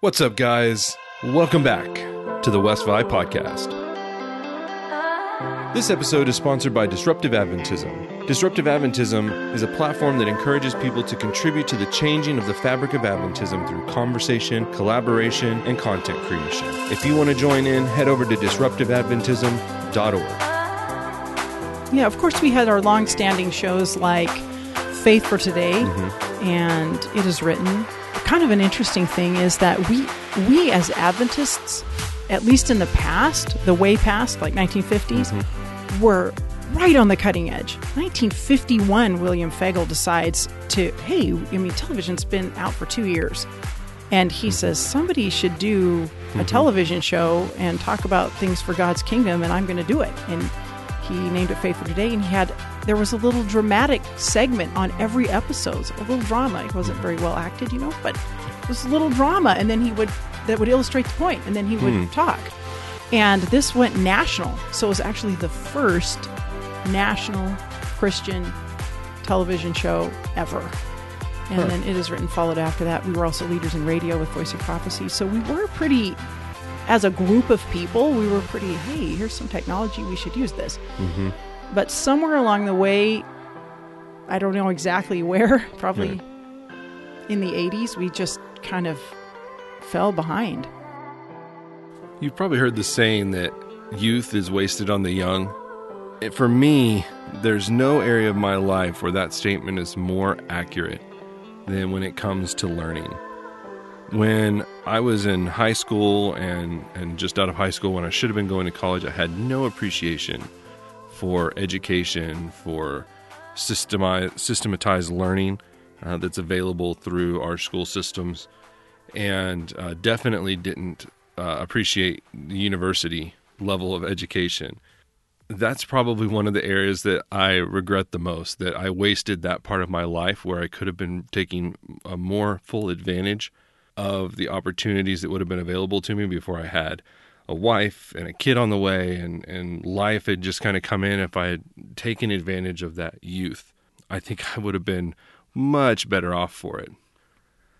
What's up, guys? Welcome back to the Wes Via Podcast. This episode is sponsored by Disruptive Adventism. Disruptive Adventism is a platform that encourages people to contribute to the changing of the fabric of Adventism through conversation, collaboration, and content creation. If you want to join in, head over to disruptiveadventism.org. Yeah, of course, we had our long standing shows like Faith for Today mm-hmm. and It Is Written. Kind of an interesting thing is that we, we as Adventists, at least in the past, the way past, like 1950s, mm-hmm. were right on the cutting edge. 1951, William Fagal decides to, hey, I mean, television's been out for two years. And he mm-hmm. says, somebody should do a mm-hmm. television show and talk about things for God's kingdom, and I'm going to do it. And he named it Faith for Today, and he had there was a little dramatic segment on every episode, a little drama. It wasn't very well acted, you know, but it was a little drama, and then he would that would illustrate the point, and then he would hmm. talk. And this went national, so it was actually the first national Christian television show ever. And then It Is Written followed after that. We were also leaders in radio with Voice of Prophecy. So we were pretty, as a group of people, we were pretty, hey, here's some technology, we should use this. Mm-hmm. But somewhere along the way, I don't know exactly where, probably in the 80s, we just kind of fell behind. You've probably heard the saying that youth is wasted on the young. It- For me, there's no area of my life where that statement is more accurate than when it comes to learning. When I was in high school and, and just out of high school, when I should have been going to college, I had no appreciation for education, for systemi- systematized learning uh, that's available through our school systems and uh, definitely didn't uh, appreciate the university level of education. That's probably one of the areas that I regret the most that I wasted that part of my life where I could have been taking a more full advantage of the opportunities that would have been available to me before I had a wife and a kid on the way and, and life had just kind of come in if I had taken advantage of that youth. I think I would have been much better off for it.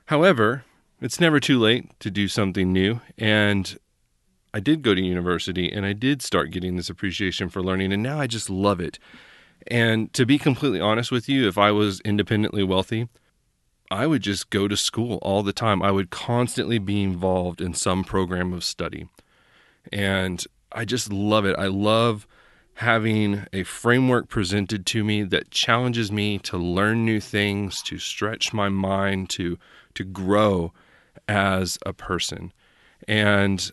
However, it's never too late to do something new. And I did go to university and I did start getting this appreciation for learning. And now I just love it. And to be completely honest with you, if I was independently wealthy, I would just go to school all the time. I would constantly be involved in some program of study. And I just love it. I love having a framework presented to me that challenges me to learn new things, to stretch my mind, to to grow as a person. And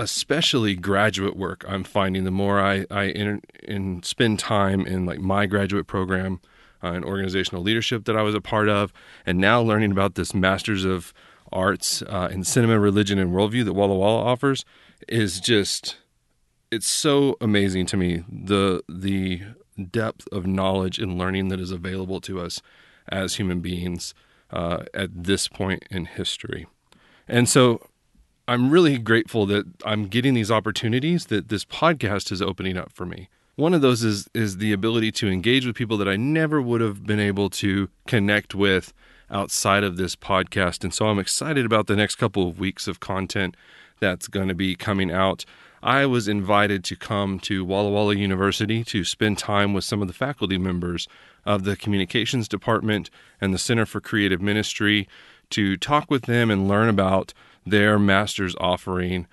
especially graduate work, I'm finding the more I, I in, in spend time in like my graduate program uh, in organizational leadership that I was a part of, and now learning about this Masters of Arts uh, in Cinema, Religion, and Worldview that Walla Walla offers is just it's so amazing to me the the depth of knowledge and learning that is available to us as human beings uh, at this point in history. And so I'm really grateful that I'm getting these opportunities that this podcast is opening up for me. One of those is is the ability to engage with people that I never would have been able to connect with outside of this podcast. And so I'm excited about the next couple of weeks of content that's going to be coming out. I was invited to come to Walla Walla University to spend time with some of the faculty members of the communications department and the Center for Creative Ministry to talk with them and learn about their master's offering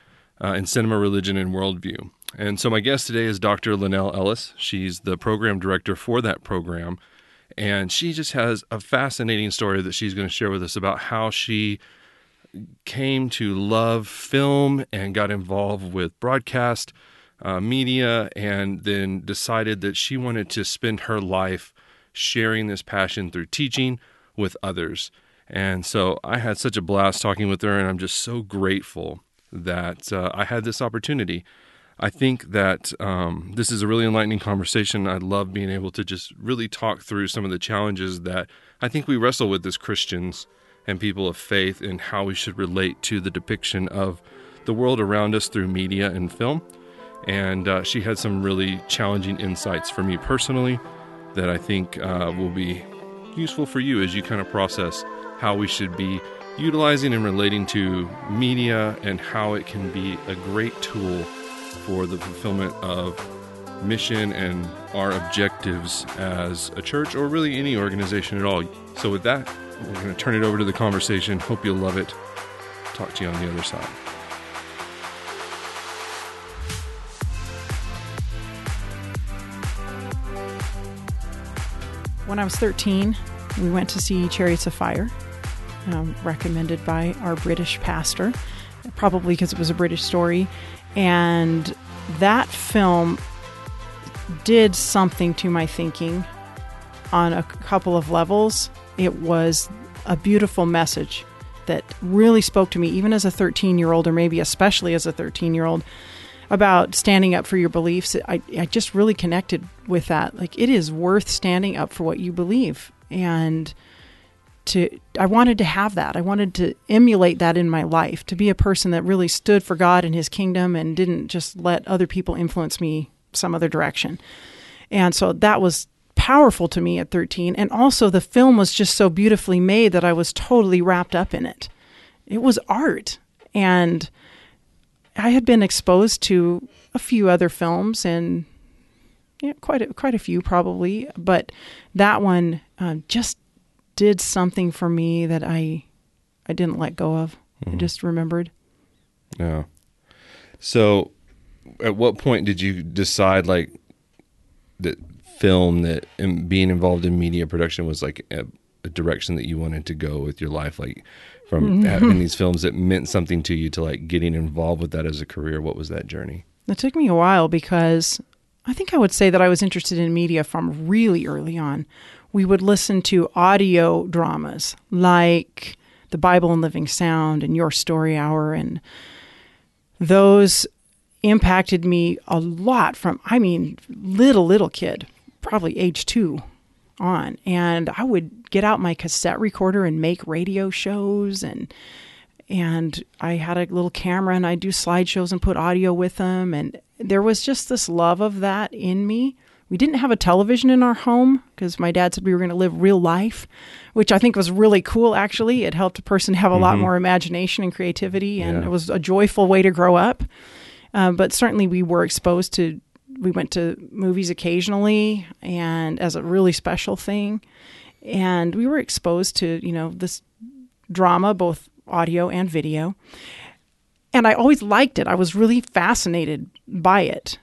uh, in cinema, religion, and worldview. And so my guest today is Dr. Lynelle Ellis. She's the program director for that program. And she just has a fascinating story that she's going to share with us about how she came to love film and got involved with broadcast uh, media and then decided that she wanted to spend her life sharing this passion through teaching with others. And so I had such a blast talking with her, and I'm just so grateful that uh, I had this opportunity. I think that um, this is a really enlightening conversation. I love being able to just really talk through some of the challenges that I think we wrestle with as Christians and people of faith and how we should relate to the depiction of the world around us through media and film. And uh, she had some really challenging insights for me personally that I think uh, will be useful for you as you kind of process how we should be utilizing and relating to media and how it can be a great tool for the fulfillment of mission and our objectives as a church or really any organization at all. So, with that, we're going to turn it over to the conversation. Hope you'll love it. Talk to you on the other side. When I was 13, we went to see Chariots of Fire, um, recommended by our British pastor, probably because it was a British story. And that film did something to my thinking on a couple of levels. It was a beautiful message that really spoke to me, even as a 13 year old, or maybe especially as a 13 year old, about standing up for your beliefs. I, I just really connected with that. Like, it is worth standing up for what you believe. And to I wanted to have that. I wanted to emulate that in my life, to be a person that really stood for God and his kingdom and didn't just let other people influence me some other direction. And so that was powerful to me at 13 and also the film was just so beautifully made that I was totally wrapped up in it. It was art and I had been exposed to a few other films and yeah, quite a, quite a few probably, but that one uh, just did something for me that I I didn't let go of. Mm-hmm. I just remembered. Yeah. So, at what point did you decide like that film that being involved in media production was like a, a direction that you wanted to go with your life? Like from mm-hmm. having these films that meant something to you to like getting involved with that as a career. What was that journey? It took me a while because I think I would say that I was interested in media from really early on we would listen to audio dramas like The Bible in Living Sound and Your Story Hour. And those impacted me a lot from, I mean, little, little kid, probably age two on. And I would get out my cassette recorder and make radio shows and and I had a little camera and I'd do slideshows and put audio with them and there was just this love of that in me we didn't have a television in our home because my dad said we were going to live real life, which I think was really cool, actually. It helped a person have a mm-hmm. lot more imagination and creativity, and yeah. it was a joyful way to grow up. Uh, but certainly, we were exposed to, we went to movies occasionally and as a really special thing. And we were exposed to, you know, this drama, both audio and video. And I always liked it. I was really fascinated by it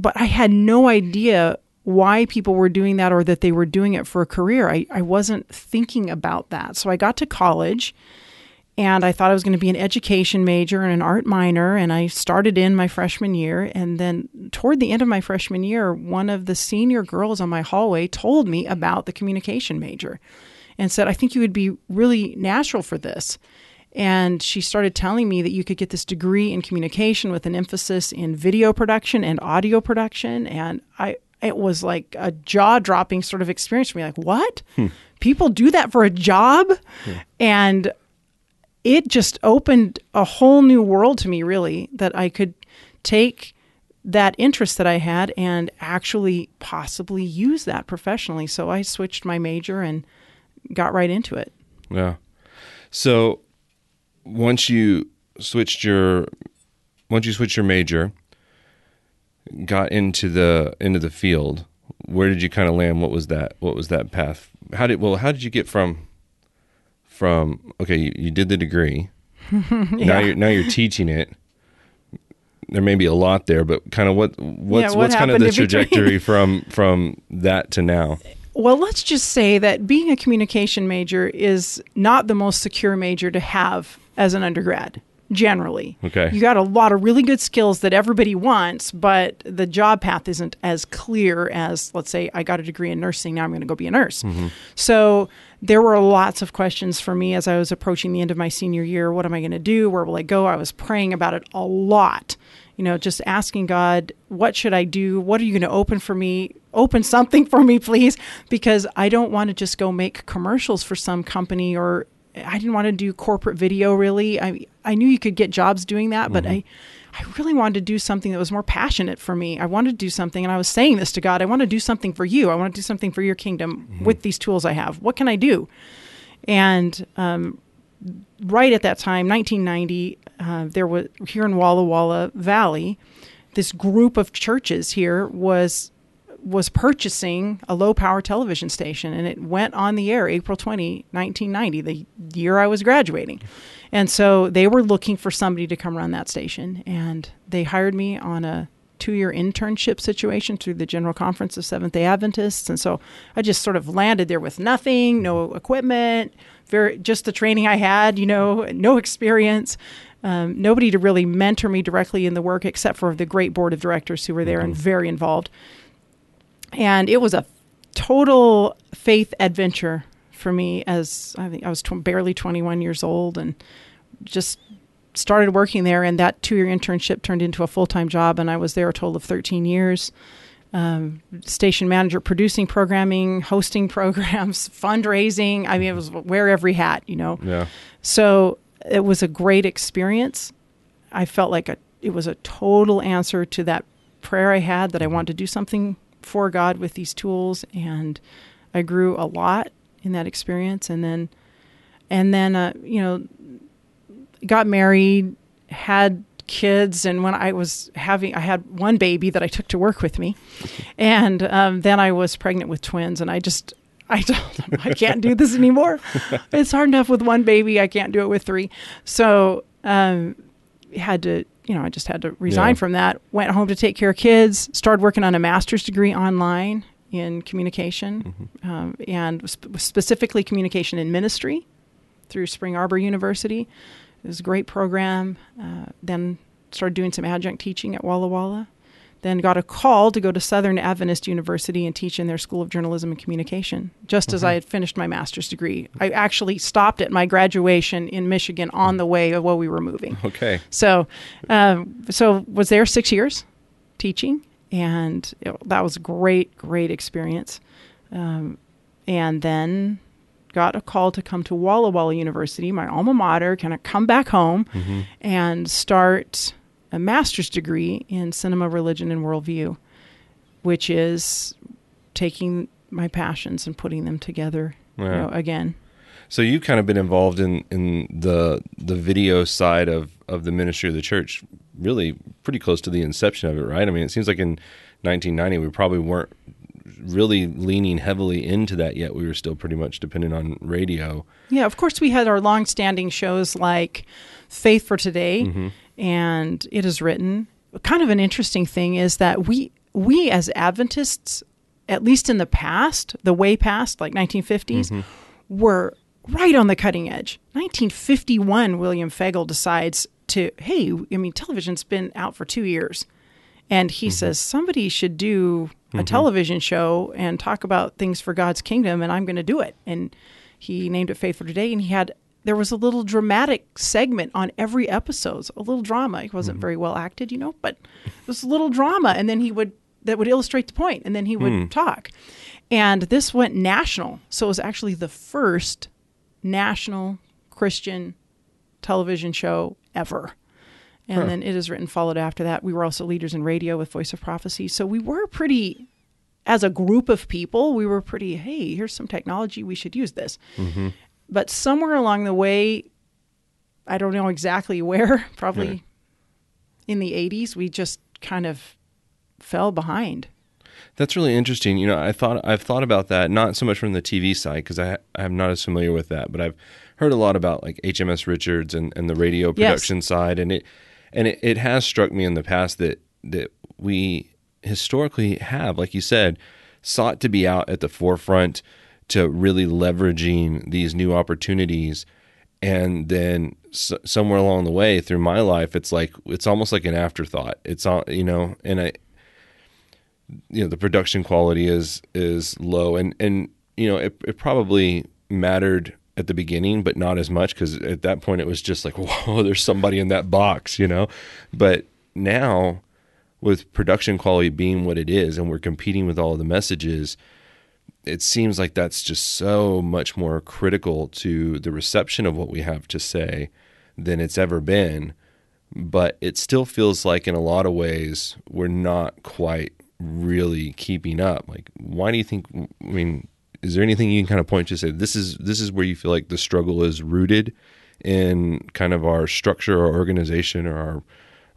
but I had no idea why people were doing that or that they were doing it for a career. I, I wasn't thinking about that. So I got to college and I thought I was going to be an education major and an art minor. And I started in my freshman year. And then toward the end of my freshman year, one of the senior girls on my hallway told me about the communication major and said, I think you would be really natural for this. And she started telling me that you could get this degree in communication with an emphasis in video production and audio production. And I, it was like a jaw dropping sort of experience for me. Like, what? Hmm. People do that for a job? Hmm. And it just opened a whole new world to me, really, that I could take that interest that I had and actually possibly use that professionally. So I switched my major and got right into it. Yeah. So once you switched your once you switched your major, got into the into the field, where did you kind of land? What was that? What was that path? How did well? How did you get from from okay? You, you did the degree. yeah. Now you're now you're teaching it. There may be a lot there, but kind of what what's yeah, what what's kind of the trajectory from from that to now? Well, let's just say that being a communication major is not the most secure major to have as an undergrad generally. Okay. You got a lot of really good skills that everybody wants, but the job path isn't as clear as, let's say, I got a degree in nursing, now I'm going to go be a nurse. Mm-hmm. So there were lots of questions for me as I was approaching the end of my senior year. What am I going to do? Where will I go? I was praying about it a lot. You know, just asking God, what should I do? What are you going to open for me? Open something for me, please, because I don't want to just go make commercials for some company or I didn't want to do corporate video really. I I knew you could get jobs doing that, but mm-hmm. I I really wanted to do something that was more passionate for me. I wanted to do something and I was saying this to God, I want to do something for you. I want to do something for your kingdom mm-hmm. with these tools I have. What can I do? And um, right at that time, 1990, uh, there was here in Walla Walla Valley, this group of churches here was was purchasing a low power television station and it went on the air April 20, 1990, the year I was graduating. And so they were looking for somebody to come run that station and they hired me on a two year internship situation through the General Conference of Seventh day Adventists. And so I just sort of landed there with nothing, no equipment, very just the training I had, you know, no experience. Um, nobody to really mentor me directly in the work except for the great board of directors who were there mm-hmm. and very involved. And it was a total faith adventure for me as I think I was tw- barely 21 years old and just started working there and that two-year internship turned into a full-time job and I was there a total of 13 years um, station manager, producing programming, hosting programs, fundraising. I mean, it was wear every hat, you know. Yeah. So it was a great experience. I felt like a, it was a total answer to that prayer I had that I wanted to do something for God with these tools, and I grew a lot in that experience. And then, and then, uh, you know, got married, had kids and when i was having i had one baby that i took to work with me. And um, then i was pregnant with twins and i just i them i can't do this anymore. It's hard enough with one baby i can't do it with three. So um, had to you know i just had to resign yeah. from that went home to take care of kids started working on a master's degree online in communication mm-hmm. um, and sp- specifically communication in ministry through spring arbor university it was a great program. Uh, then started doing some adjunct teaching at Walla Walla. Then got a call to go to Southern Adventist University and teach in their School of Journalism and Communication, just mm-hmm. as I had finished my master's degree. I actually stopped at my graduation in Michigan on the way while we were moving. Okay. So, um, so was there six years teaching, and it, that was a great, great experience. Um, and then got a call to come to Walla Walla University, my alma mater, kind of come back home mm-hmm. and start a master's degree in cinema, religion, and worldview, which is taking my passions and putting them together yeah. you know, again. So you've kind of been involved in, in the the video side of, of the ministry of the church, really pretty close to the inception of it, right? I mean, it seems like in 1990 we probably weren't really leaning heavily into that yet. We were still pretty much dependent on radio. Yeah, of course, we had our long-standing shows like Faith for Today mm-hmm. And It Is Written. Kind of an interesting thing is that we we as Adventists, at least in the past, the way past, like 1950s, mm-hmm. were right on the cutting edge. 1951, William Fagal decides to, hey, I mean, television's been out for two years. And he mm-hmm. says, somebody should do a mm-hmm. television show and talk about things for God's kingdom, and I'm going to do it. And he named it Faith for Today, and he had there was a little dramatic segment on every episode, a little drama. It wasn't mm-hmm. very well acted, you know, but it was a little drama, and then he would that would illustrate the point, and then he would mm. talk. And this went national, so it was actually the first national Christian television show ever and huh. then it is written followed after that. We were also leaders in radio with Voice of Prophecy, so we were pretty. As a group of people, we were pretty. Hey, here's some technology. We should use this. Mm-hmm. But somewhere along the way, I don't know exactly where. Probably yeah. in the '80s, we just kind of fell behind. That's really interesting. You know, I thought I've thought about that not so much from the TV side because I I'm not as familiar with that, but I've heard a lot about like HMS Richards and, and the radio production yes. side, and it and it, it has struck me in the past that that we historically have, like you said, sought to be out at the forefront to really leveraging these new opportunities. And then s- somewhere along the way through my life it's like it's almost like an afterthought. It's all you know and i you know the production quality is is low. And and you know it, it probably mattered at the beginning, but not as much because at that point it was just like, whoa, there's somebody in that box, you know? But now, with production quality being what it is, and we're competing with all the messages, it seems like that's just so much more critical to the reception of what we have to say than it's ever been. But it still feels like, in a lot of ways, we're not quite really keeping up. Like, why do you think? I mean, is there anything you can kind of point to say this is this is where you feel like the struggle is rooted in kind of our structure or organization or our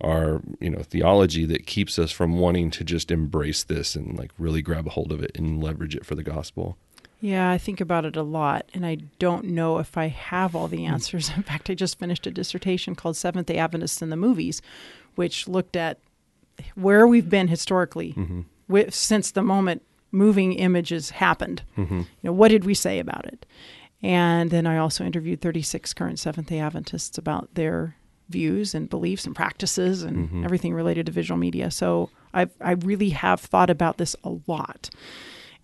our you know theology that keeps us from wanting to just embrace this and like really grab a hold of it and leverage it for the gospel Yeah, I think about it a lot, and I don't know if I have all the hmm. answers. In fact, I just finished a dissertation called Seventh day Adventists in the Movies, which looked at where we've been historically mm-hmm. with, since the moment moving images happened. Mm-hmm. You know, what did we say about it? And then I also interviewed 36 current Seventh day Adventists about their views and beliefs and practices and mm-hmm. everything related to visual media. So I I really have thought about this a lot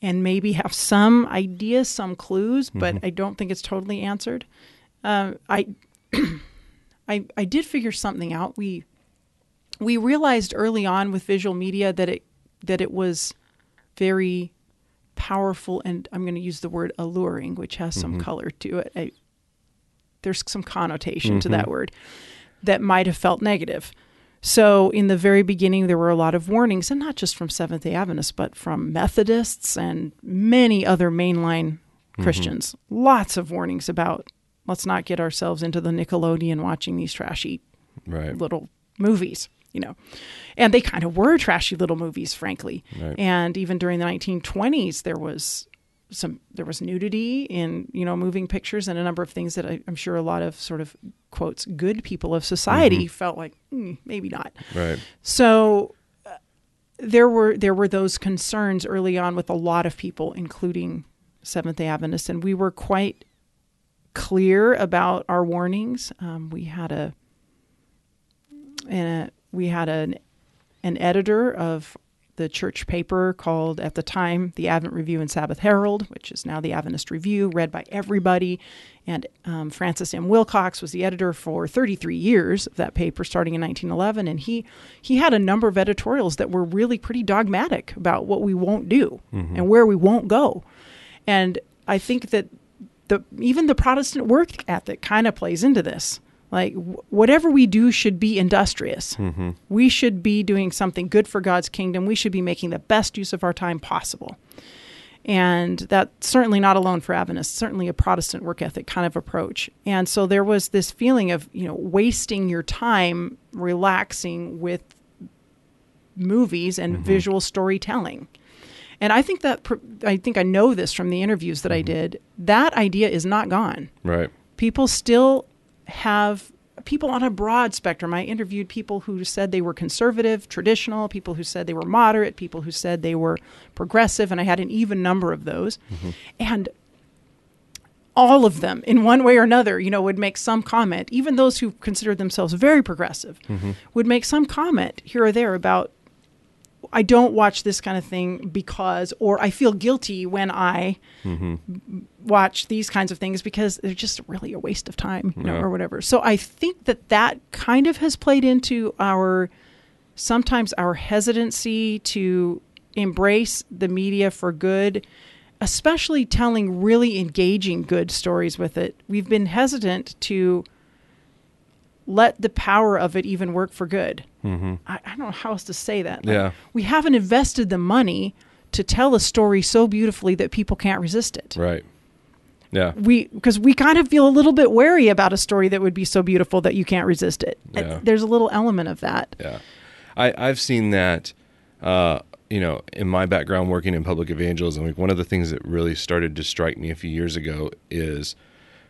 and maybe have some ideas, some clues, but mm-hmm. I don't think it's totally answered. Uh, I, I, I did figure something out. We, we realized early on with visual media that it that it was very powerful, and I'm going to use the word alluring, which has some mm-hmm. color to it. I, there's some connotation to that word that might have felt negative. So, in the very beginning, there were a lot of warnings, and not just from Seventh day Adventists, but from Methodists and many other mainline mm-hmm. Christians. Lots of warnings about let's not get ourselves into the Nickelodeon watching these trashy right little movies, you know. And they kind of were trashy little movies, frankly. Right. And even during the 1920s, there was some there was nudity in you know moving pictures and a number of things that I, I'm sure a lot of sort of quotes good people of society felt like "Mm, maybe not. right So uh, there were there were those concerns early on with a lot of people, including Seventh Day Adventists, and we were quite clear about our warnings. Um, we had a and a, we had an an editor of the church paper called at the time the Advent Review and Sabbath Herald, which is now the Adventist Review, read by everybody. And um, Francis M. Wilcox was the editor for 33 years of that paper, starting in 1911. And he he had a number of editorials that were really pretty dogmatic about what we won't do and where we won't go. And I think that the even the Protestant work ethic kind of plays into this. Like wh- whatever we do should be industrious. Mm-hmm. We should be doing something good for God's kingdom. We should be making the best use of our time possible. And that's certainly not alone for Adventists, certainly a Protestant work ethic kind of approach. And so there was this feeling of, you know, wasting your time relaxing with movies and mm-hmm. visual storytelling. And I think that I think I know this from the interviews that I mm-hmm. did. That idea is not gone right people still have people on a broad spectrum. I interviewed people who said they were conservative, traditional, people who said they were moderate, people who said they were progressive, and I had an even number of those. Mm-hmm. And all of them, in one way or another, you know, would make some comment. Even those who considered themselves very progressive mm-hmm. would make some comment here or there about I don't watch this kind of thing because, or I feel guilty when I mm-hmm. watch these kinds of things because they're just really a waste of time, you know, Yeah. or whatever. So I think that that kind of has played into our sometimes our hesitancy to embrace the media for good, especially telling really engaging good stories with it. We've been hesitant to let the power of it even work for good. Mm-hmm. I, I don't know how else to say that. Like, Yeah. We haven't invested the money to tell a story so beautifully that people can't resist it. right yeah We because we kind of feel a little bit wary about a story that would be so beautiful that you can't resist it. Yeah. There's a little element of that. Yeah, I I've seen that. Uh, you know, in my background working in public evangelism, like one of the things that really started to strike me a few years ago is,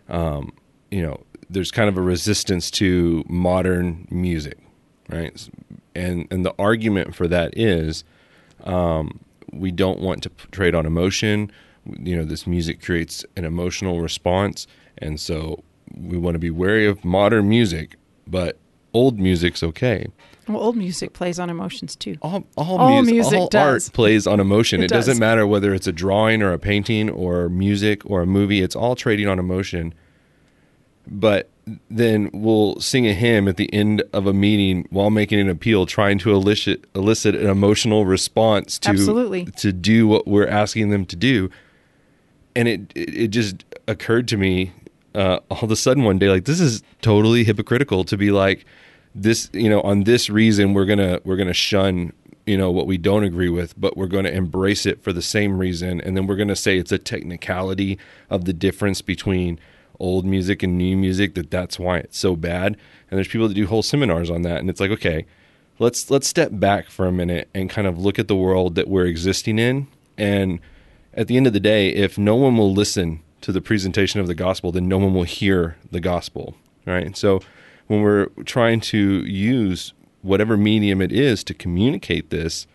um, you know, there's kind of a resistance to modern music, right? And and the argument for that is, um, we don't want to trade on emotion. You know, this music creates an emotional response, and so we want to be wary of modern music, but old music's okay Well, old music plays on emotions too. all, all, All music, music all does. art plays on emotion. It It, doesn't matter whether it's a drawing or a painting or music or a movie. It's all trading on emotion. But then we'll sing a hymn at the end of a meeting while making an appeal, trying to elicit elicit an emotional response to Absolutely. to do what we're asking them to do. And it it, just occurred to me uh, all of a sudden one day, like this is totally hypocritical to be like this. You know, on this reason we're gonna we're gonna shun you know what we don't agree with, but we're going to embrace it for the same reason, and then we're going to say it's a technicality of the difference between old music and new music that that's why it's so bad. And there's people that do whole seminars on that, and it's like, okay, let's let's step back for a minute and kind of look at the world that we're existing in. And at the end of the day, if no one will listen to the presentation of the gospel, then no one will hear the gospel, right? And so when we're trying to use whatever medium it is to communicate this,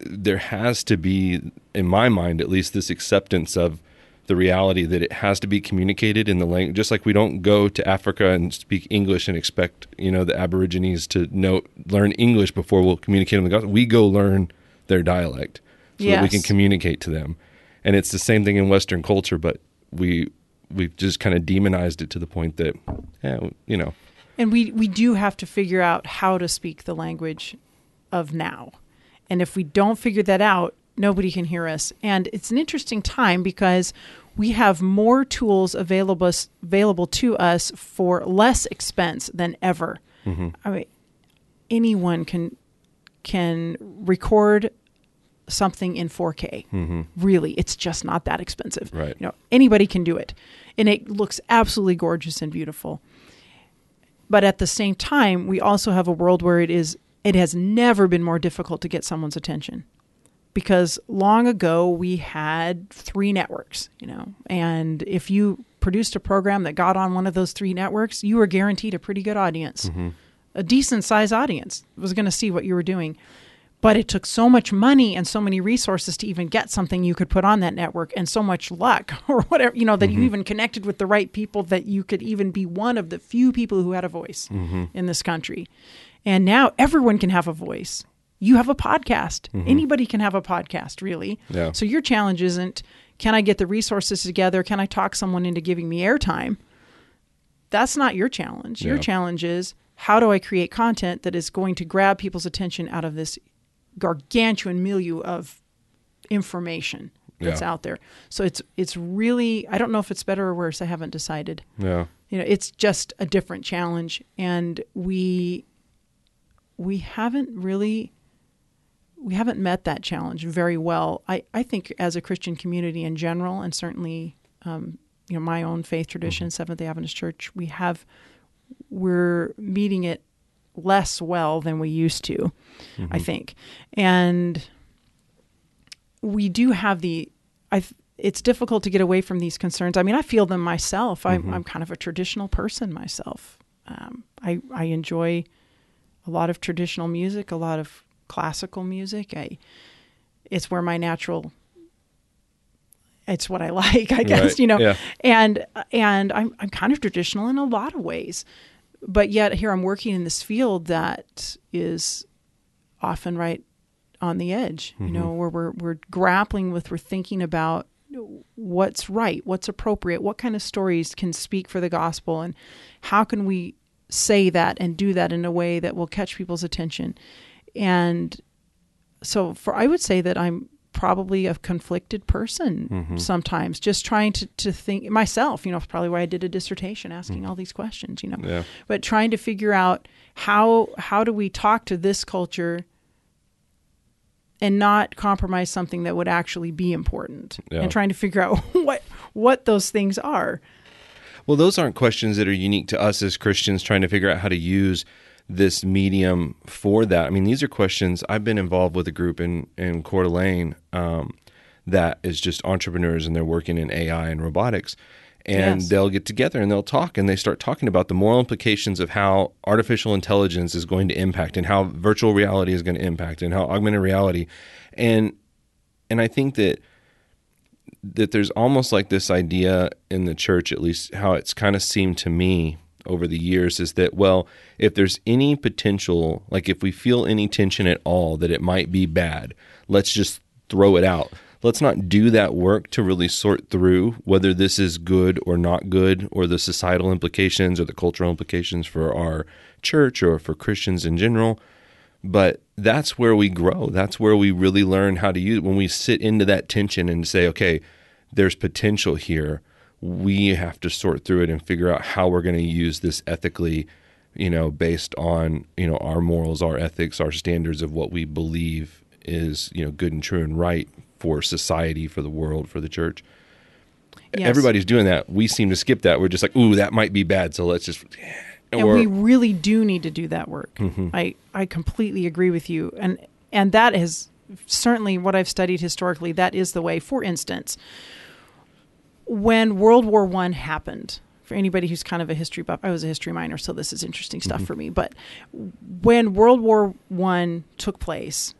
there has to be, in my mind at least, this acceptance of the reality that it has to be communicated in the language. Just like we don't go to Africa and speak English and expect you know the Aborigines to know learn English before we'll communicate in the gospel. We go learn their dialect so yes. that we can communicate to them. And it's the same thing in Western culture, but we we've just kind of demonized it to the point that, yeah, you know. And we we do have to figure out how to speak the language of now. And if we don't figure that out, nobody can hear us. And it's an interesting time because we have more tools available available to us for less expense than ever. Mm-hmm. I mean, anyone can can record something in 4K. Mm-hmm. Really, it's just not that expensive. Right. You know, anybody can do it, and it looks absolutely gorgeous and beautiful. But at the same time, we also have a world where it is it has never been more difficult to get someone's attention because long ago we had three networks, you know, and if you produced a program that got on one of those three networks, you were guaranteed a pretty good audience. Mm-hmm. A decent size audience was going to see what you were doing. But it took so much money and so many resources to even get something you could put on that network and so much luck or whatever, you know, that mm-hmm. you even connected with the right people that you could even be one of the few people who had a voice mm-hmm. in this country. And now everyone can have a voice you have a podcast. Mm-hmm. Anybody can have a podcast, really. Yeah. So your challenge isn't can I get the resources together? Can I talk someone into giving me airtime? That's not your challenge. Yeah. Your challenge is how do I create content that is going to grab people's attention out of this gargantuan milieu of information that's yeah. out there. So it's it's really I don't know if it's better or worse. I haven't decided. Yeah. You know, it's just a different challenge and we we haven't really we haven't met that challenge very well. I, I think as a Christian community in general, and certainly um, you know my own faith tradition, mm-hmm. Seventh Day Adventist Church, we have we're meeting it less well than we used to. Mm-hmm. I think, and we do have the I. It's difficult to get away from these concerns. I mean, I feel them myself. Mm-hmm. I'm, I'm kind of a traditional person myself. Um, I I enjoy a lot of traditional music, a lot of classical music. I it's where my natural it's what I like, I guess, right. you know. Yeah. And and I'm I'm kind of traditional in a lot of ways. But yet here I'm working in this field that is often right on the edge, mm-hmm. you know, where we're we're grappling with we're thinking about what's right, what's appropriate, what kind of stories can speak for the gospel and how can we say that and do that in a way that will catch people's attention and so for I would say that I'm probably a conflicted person mm-hmm. sometimes just trying to, to think myself you know probably why i did a dissertation asking mm all these questions you know yeah. but trying to figure out how how do we talk to this culture and not compromise something that would actually be important yeah. and trying to figure out what what those things are well those aren't questions that are unique to us as christians trying to figure out how to use this medium for that? I mean, these are questions. I've been involved with a group in in Coeur d'Alene um, that is just entrepreneurs, and they're working in AI and robotics. And yes. they'll get together and they'll talk, and they start talking about the moral implications of how artificial intelligence is going to impact, and how virtual reality is going to impact, and how augmented reality, and and I think that that there's almost like this idea in the church, at least how it's kind of seemed to me over the years is that well if there's any potential like if we feel any tension at all that it might be bad let's just throw it out. Let's not do that work to really sort through whether this is good or not good or the societal implications or the cultural implications for our church or for Christians in general. But that's where we grow. That's where we really learn how to use when we sit into that tension and say okay there's potential here we have to sort through it and figure out how we're going to use this ethically you know based on you know our morals our ethics our standards of what we believe is you know good and true and right for society for the world for the church Yes. everybody's doing that. We seem to skip that. We're just like, ooh, that might be bad. So let's just. and or- we really do need to do that work. Mm-hmm. I I completely agree with you, and and that is certainly what I've studied historically. That is the way. For instance, when World War One happened, for anybody who's kind of a history buff, I was a history minor, so this is interesting stuff Mm-hmm. for me. But when World War One took place,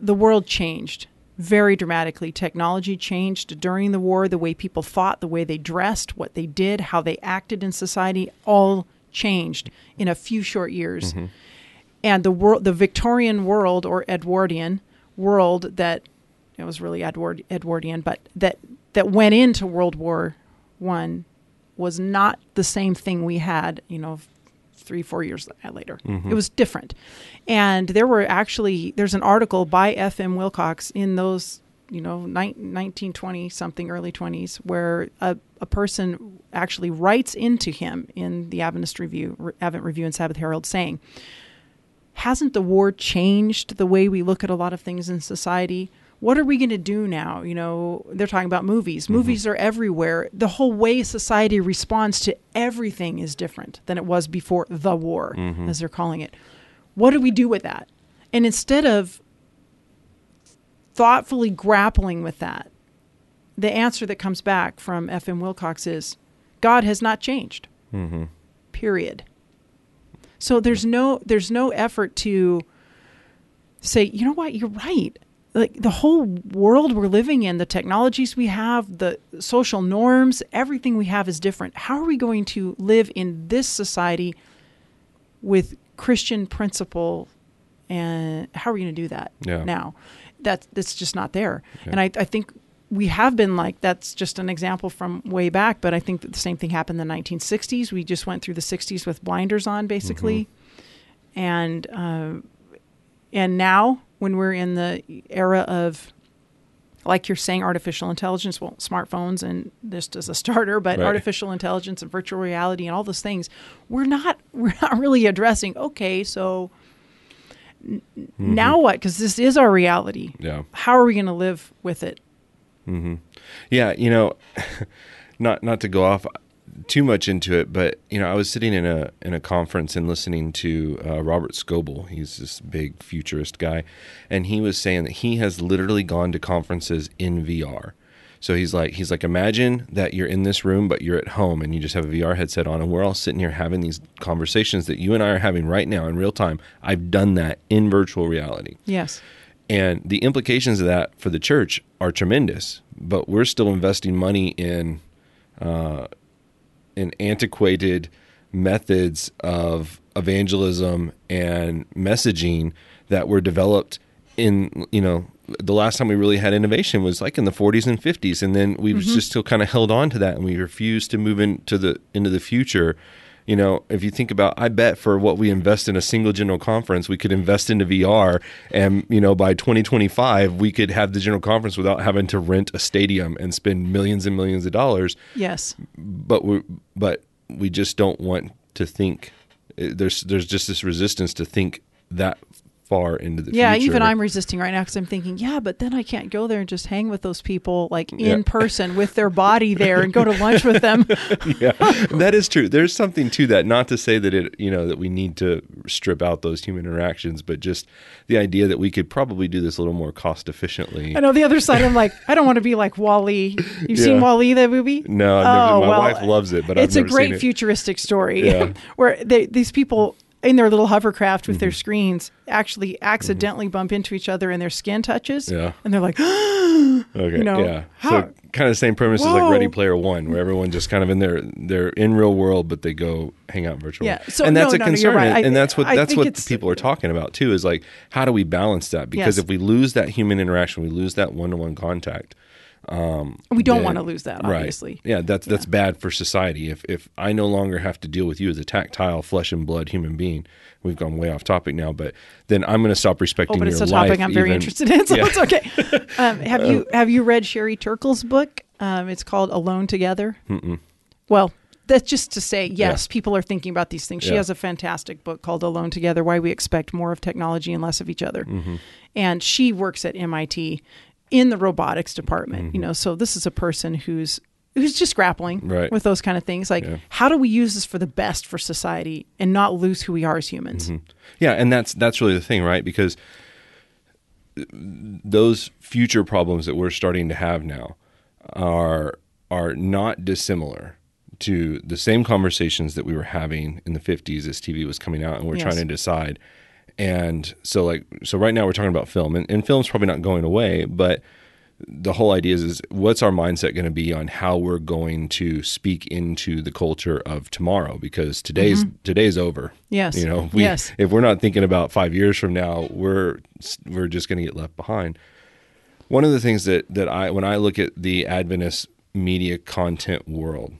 the world changed very dramatically. Technology changed during the war, the way people thought, the way they dressed, what they did, how they acted in society, all changed in a few short years. And the world, the Victorian world or Edwardian world that it was really Edward Edwardian, but that that went into World War One was not the same thing we had, you know, three, four years later. Mm-hmm. It was different. And there were actually, there's an article by F.M. Wilcox in those, you know, nine, 1920 something, early 20s, where a, a person actually writes into him in the Adventist Review, Advent Review and Sabbath Herald saying, hasn't the war changed the way we look at a lot of things in society? What are we going to do now? You know, they're talking about movies. Movies are everywhere. The whole way society responds to everything is different than it was before the war, as they're calling it. What do we do with that? And instead of thoughtfully grappling with that, the answer that comes back from F.M. Wilcox is God has not changed. Mm-hmm. Period. So there's no there's no effort to say, you know what, you're right. Like the whole world we're living in, the technologies we have, the social norms, everything we have is different. How are we going to live in this society with Christian principle and how are we going to do that Yeah. now? That that's just not there. And I, I think we have been like that's just an example from way back, but I think that the same thing happened in the 1960s. We just went through the 60s with blinders on, basically, and uh, and now when we're in the era of like you're saying artificial intelligence well smartphones and just as a starter but Right. artificial intelligence and virtual reality and all those things we're not we're not really addressing okay so n- now what because this is our reality Yeah. how are we going to live with it mm-hmm. Yeah, you know, not not to go off too much into it, but you know, I was sitting in a in a conference and listening to uh, Robert Scoble. He's this big futurist guy, and he was saying that he has literally gone to conferences in VR. So he's like, he's like, imagine that you're in this room, but you're at home and you just have a VR headset on, and we're all sitting here having these conversations that you and I are having right now in real time. I've done that in virtual reality. yes And the implications of that for the church are tremendous, but we're still investing money in uh, in antiquated methods of evangelism and messaging that were developed in you know the last time we really had innovation was like in the 40s and 50s and then we've mm-hmm. just still kind of held on to that and we refused to move into the into the future you know if you think about i bet for what we invest in a single general conference we could invest into vr and you know by 2025 we could have the general conference without having to rent a stadium and spend millions and millions of dollars. Yes. But we but we just don't want to think eh, there's there's just this resistance to think that far into the yeah future. even i'm resisting right now because i'm thinking yeah but then i can't go there and just hang with those people like in Yeah. person with their body there and go to lunch with them yeah, that is true. There's something to that. Not to say that it, you know, that we need to strip out those human interactions, but just the idea that we could probably do this a little more cost efficiently. I know the other side. I'm like, I don't want to be like WALL-E. You've seen Yeah. WALL-E, that movie? No, I've never- oh, my wife loves it, but it's a great seen it. futuristic story Yeah. where they, these people in their little hovercraft with their Mm-hmm. screens actually accidentally bump into each other and their skin touches. Yeah. And they're like, Okay, you know, yeah. how- so kind of the same premise as like Ready Player One, where everyone just kind of in their they're in real world, but they go hang out virtually. Yeah, so- and that's no, a no, concern, right. and, and that's what I that's what people are talking about too. Is like how do we balance that? Because Yes. if we lose that human interaction, we lose that one to one contact. We don't then- want to lose that, obviously. Right. Yeah, that's that's bad for society. If if I no longer have to deal with you as a tactile, flesh and blood human being, we've gone way off topic now. But then I'm going to stop respecting Oh, but it's a topic I'm very interested in, so Yeah. it's okay. Um, have you have you read Sherry Turkle's book? Um, it's called Alone Together. Mm-mm. Well, that's just to say, yes, people are thinking about these things. She Yeah. has a fantastic book called Alone Together: Why We Expect More of Technology and Less of Each Other. Mm-hmm. And she works at MIT, in the robotics department. You mm-hmm. know, so this is a person who's who's just grappling Right. with those kind of things. Like, Yeah. how do we use this for the best for society and not lose who we are as humans? Mm-hmm. Yeah, and that's that's really the thing, right? Because those future problems that we're starting to have now are are not dissimilar to the same conversations that we were having in the 50s as TV was coming out and we're Yes. trying to decide. And so like so right now we're talking about film and, and film's probably not going away, but the whole idea is, is what's our mindset going to be on how we're going to speak into the culture of tomorrow because today's today's over. Mm-hmm. Yes. You know, we, Yes. if we're not thinking about 5 years from now, we're we're just going to get left behind. One of the things that that I when I look at the Adventist media content world,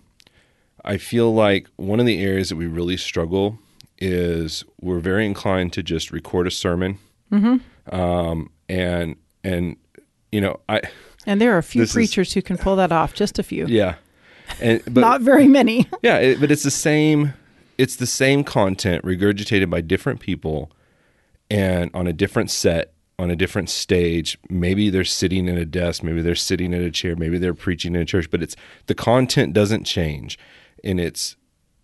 I feel like one of the areas that we really struggle is we're very inclined to just record a sermon, um, and and you know I And there are a few This is- preachers who can pull that off, just a few. yeah, and but Not very many. yeah, it, but it's the same. It's the same content regurgitated by different people, and on a different set, on a different stage. Maybe they're sitting in a desk, maybe they're sitting in a chair, maybe they're preaching in a church. But it's the content doesn't change in its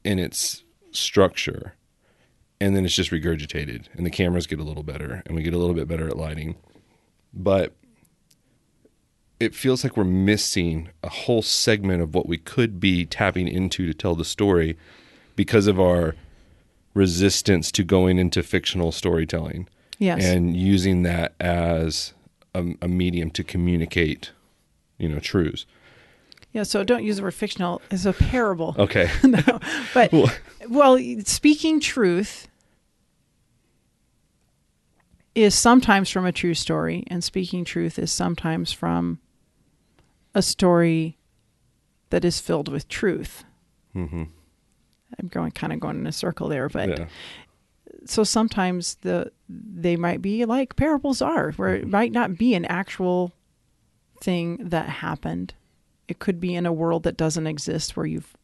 in its structure, and then it's just regurgitated, and the cameras get a little better, and we get a little bit better at lighting, but it feels like we're missing a whole segment of what we could be tapping into to tell the story because of our resistance to going into fictional storytelling Yes. and using that as a, a medium to communicate you know truths so don't use the word fictional as a parable. okay no, but Well- speaking truth is sometimes from a true story, and speaking truth is sometimes from a story that is filled with truth. hmm I'm going kind of going in a circle there, but yeah so sometimes the they might be like parables are, where it might not be an actual thing that happened. It could be in a world that doesn't exist where you've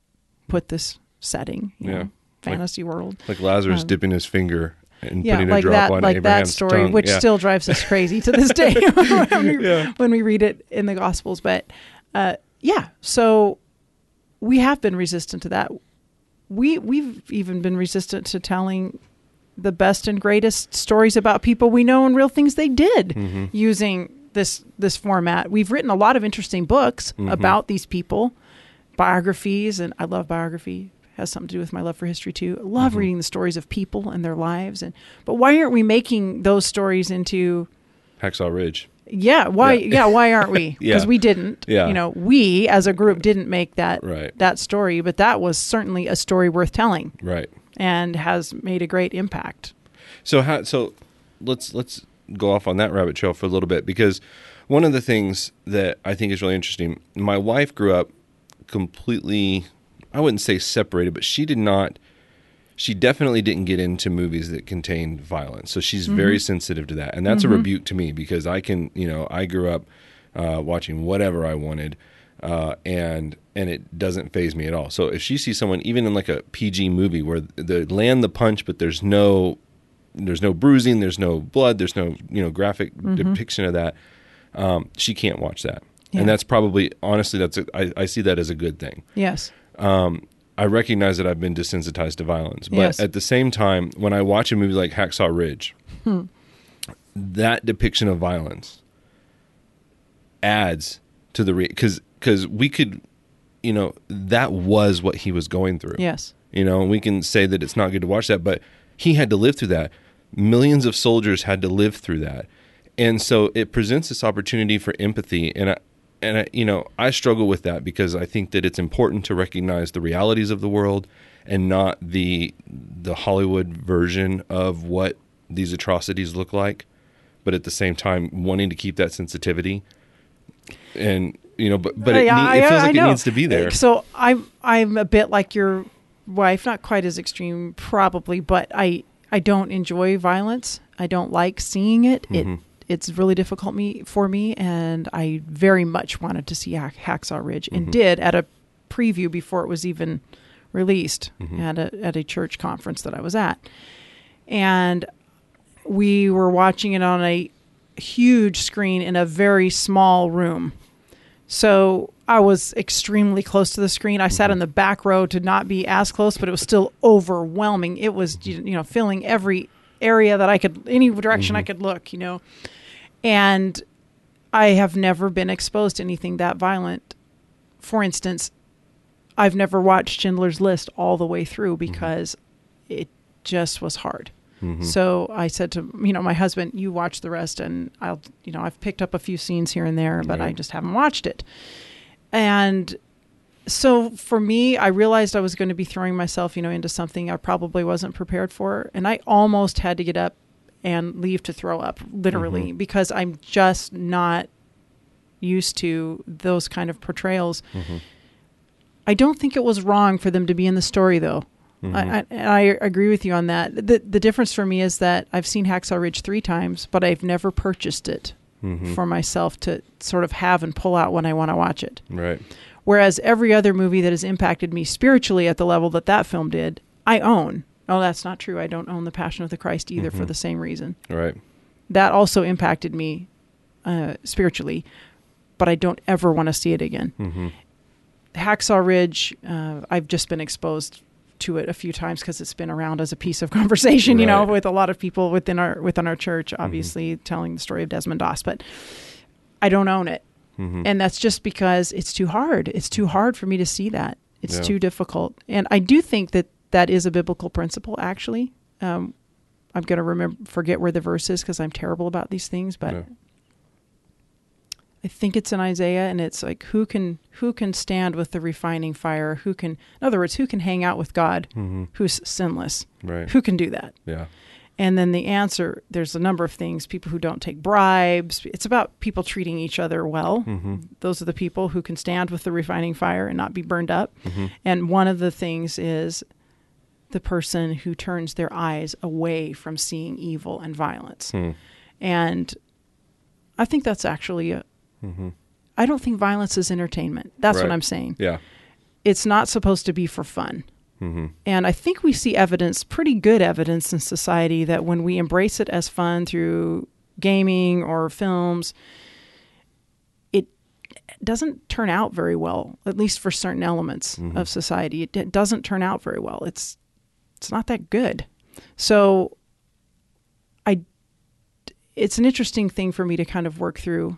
put this setting, you Yeah. know, fantasy world. like lazarus Um, dipping his finger and Yeah, putting a like drop that, on like abraham's that story, tongue. which Yeah. still drives us crazy to this day when, we, Yeah. when we read it in the Gospels. But uh, yeah, so we have been resistant to that. We we've even been resistant to telling the best and greatest stories about people we know and real things they did Mm-hmm. using this this format. We've written a lot of interesting books Mm-hmm. about these people, biographies, and I love biography. Has something to do with my love for history too. I love Mm-hmm. reading the stories of people and their lives, and but why aren't we making those stories into hacksaw ridge yeah, why? Yeah. Yeah, why aren't we? Yeah. Because we didn't. Yeah. You know, we as a group didn't make that Right. that story, but that was certainly a story worth telling right and has made a great impact. So how so let's let's go off on that rabbit trail for a little bit because one of the things that I think is really interesting, my wife grew up completely I wouldn't say separated, but she did not she definitely didn't get into movies that contained violence. So she's very sensitive to that. And that's a rebuke to me because I can, you know, I grew up uh, watching whatever I wanted. Uh, and and it doesn't phase me at all. So if she sees someone even in like a PG movie where they land the punch, but there's no there's no bruising, there's no blood, there's no you know graphic depiction of that, um, she can't watch that. Yeah. And that's probably honestly that's a, I, I see that as a good thing. Yes. Um, I recognize that I've been desensitized to violence, but Yes. at the same time, when I watch a movie like Hacksaw Ridge, that depiction of violence adds to the because because we could, you know, that was what he was going through. Yes. You know, and we can say that it's not good to watch that, but he had to live through that. Millions of soldiers had to live through that. And so it presents this opportunity for empathy and I, and I, you know, I struggle with that because I think that it's important to recognize the realities of the world and not the the Hollywood version of what these atrocities look like, but at the same time wanting to keep that sensitivity. And you know, but but it, need, it feels I like it needs to be there. So I'm I'm a bit like your wife, not quite as extreme, probably, but I I don't enjoy violence. I don't like seeing it. Mm-hmm. It it's really difficult me for me, and I very much wanted to see Hack, Hacksaw Ridge, Mm-hmm. and did at a preview before it was even released Mm-hmm. at a at a church conference that I was at, and we were watching it on a huge screen in a very small room. So I was extremely close to the screen. I sat mm-hmm. in the back row to not be as close, but it was still overwhelming. It was you know filling every area that I could, any direction I mm-hmm. could look. You know, and I have never been exposed to anything that violent. For instance, I've never watched Schindler's List all the way through mm-hmm. because it just was hard. So I said to you know my husband, "You watch the rest, and I'll you know I've picked up a few scenes here and there, but I just haven't watched it." And so for me, I realized I was going to be throwing myself you know into something I probably wasn't prepared for, and I almost had to get up and leave to throw up, literally, mm-hmm. because I'm just not used to those kind of portrayals. Mm-hmm. I don't think it was wrong for them to be in the story, though. I, mm-hmm. I, I agree with you on that. The the difference for me is that I've seen Hacksaw Ridge three times, but I've never purchased it Mm-hmm. for myself to sort of have and pull out when I want to watch it. Right. Whereas every other movie that has impacted me spiritually at the level that that film did, I own. Oh, that's not true. I don't own The Passion of the Christ either for the same reason. Right. That also impacted me uh, spiritually, but I don't ever want to see it again. Mm-hmm. Hacksaw Ridge, uh, I've just been exposed to it a few times because it's been around as a piece of conversation, you know, with a lot of people within our within our church, obviously telling the story of Desmond Doss. But I don't own it, Mm-hmm. and that's just because it's too hard. It's too hard for me to see that. It's Yeah. too difficult, and I do think that that is a biblical principle. Actually, um, I'm going to remember forget where the verse is because I'm terrible about these things, but. I think it's in Isaiah, and it's like who can who can stand with the refining fire? Who can, in other words, who can hang out with God, Mm-hmm. who's sinless? Right. Who can do that? Yeah. And then the answer, there's a number of things. People who don't take bribes. It's about people treating each other well. Mm-hmm. Those are the people who can stand with the refining fire and not be burned up. Mm-hmm. And one of the things is the person who turns their eyes away from seeing evil and violence. Hmm. And I think that's actually a. Mm-hmm. I don't think violence is entertainment. That's what I'm saying. Yeah. It's not supposed to be for fun. Mm-hmm. And I think we see evidence, pretty good evidence in society, that when we embrace it as fun through gaming or films, it doesn't turn out very well, at least for certain elements Mhm. of society. It, it doesn't turn out very well. It's it's not that good. So I it's an interesting thing for me to kind of work through.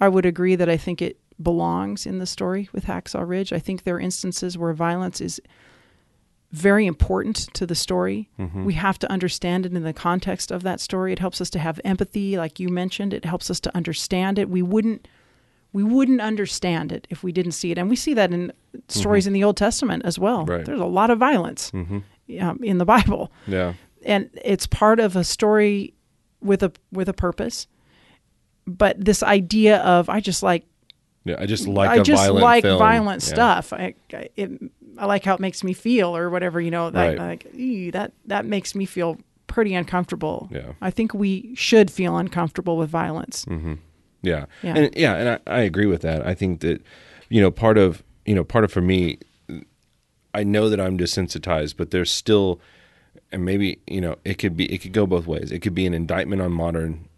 I would agree that I think it belongs in the story with Hacksaw Ridge. I think there are instances where violence is very important to the story. Mm-hmm. We have to understand it in the context of that story. It helps us to have empathy, like you mentioned. It helps us to understand it. We wouldn't we wouldn't understand it if we didn't see it, and we see that in stories in the Old Testament as well. Right. There's a lot of violence Mm-hmm. um, in the Bible, Yeah. and it's part of a story with a with a purpose. But this idea of I just like Yeah. I just like I just violent like film. violent Yeah. stuff. I, I, it, I like how it makes me feel, or whatever. You know, that Right. like that that makes me feel pretty uncomfortable. Yeah. I think we should feel uncomfortable with violence. Mm-hmm. Yeah. Yeah. And yeah, and I, I agree with that. I think that, you know, part of you know, part of for me I know that I'm desensitized, but there's still and maybe, you know, it could be it could go both ways. It could be an indictment on modern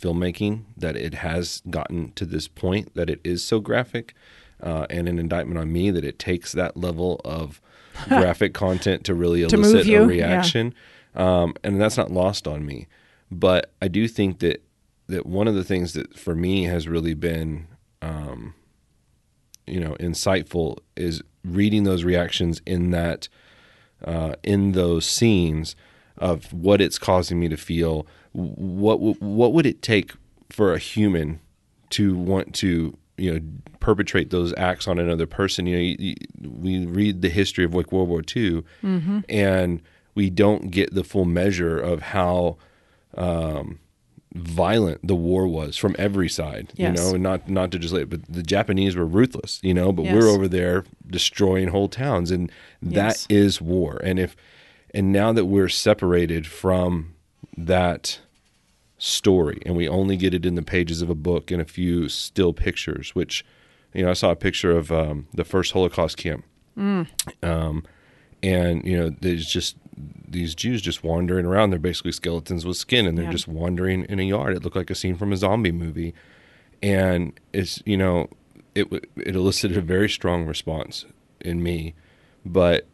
filmmaking that it has gotten to this point that it is so graphic, uh, and an indictment on me that it takes that level of graphic content to really elicit you, a yeah. reaction. Um, and that's not lost on me. But I do think that that one of the things that for me has really been um, you know insightful is reading those reactions in that uh, in those scenes of what it's causing me to feel what what would it take for a human to want to you know perpetrate those acts on another person you know you, you, we read the history of like World War II and we don't get the full measure of how um, violent the war was from every side. Yes. You know, and not not to just let, but the Japanese were ruthless. You know, but Yes. we're over there destroying whole towns, and that Yes. is war. And if and now that we're separated from that story, and we only get it in the pages of a book and a few still pictures, which you know, I saw a picture of um, the first Holocaust camp. Um, and you know, there's just these Jews just wandering around. They're basically skeletons with skin, and they're Yeah. just wandering in a yard. It looked like a scene from a zombie movie, and it's you know it it elicited a very strong response in me. But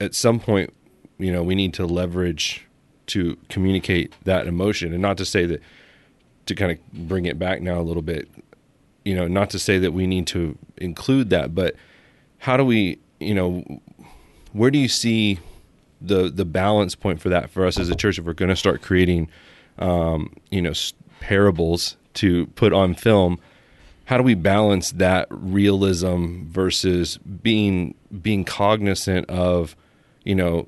at some point, you know, we need to leverage to communicate that emotion, and not to say that to kind of bring it back now a little bit. You know, not to say that we need to include that, but how do we, you know, where do you see the the balance point for that for us as a church if we're going to start creating um, you know parables to put on film how do we balance that realism versus being being cognizant of you know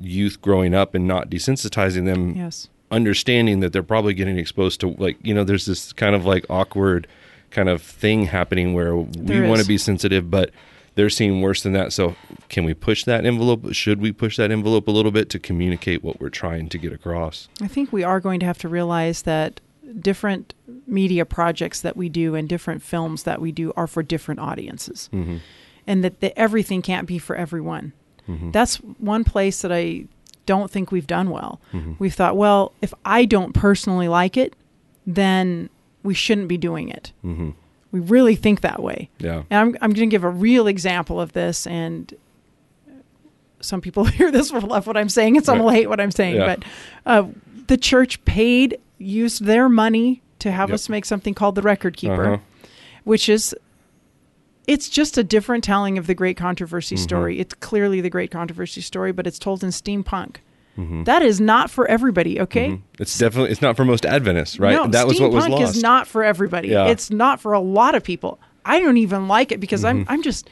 youth growing up and not desensitizing them Yes. understanding that they're probably getting exposed to like you know there's this kind of like awkward kind of thing happening where we want to be sensitive but they're seeing worse than that so can we push that envelope should we push that envelope a little bit to communicate what we're trying to get across I think we are going to have to realize that different media projects that we do and different films that we do are for different audiences. mm-hmm. and that the, everything can't be for everyone. Mm-hmm. That's one place that I don't think we've done well. Mhm. We've thought, well, if I don't personally like it, then we shouldn't be doing it. Mm-hmm. We really think that way. yeah And I'm, I'm going to give a real example of this. And some people hear this will love what I'm saying, and some Right. will hate what I'm saying. Yeah. But uh, the church paid, used their money to have Yep. us make something called the Record Keeper, Uh-huh. which is it's just a different telling of the Great Controversy Mhm. story. It's clearly the Great Controversy story, but it's told in steampunk. Mhm. That is not for everybody. Okay. Mhm. it's definitely it's not for most adventists right No, that was what was steampunk lost is not for everybody. Yeah. It's not for a lot of people. I don't even like it because I'm Mhm. I'm just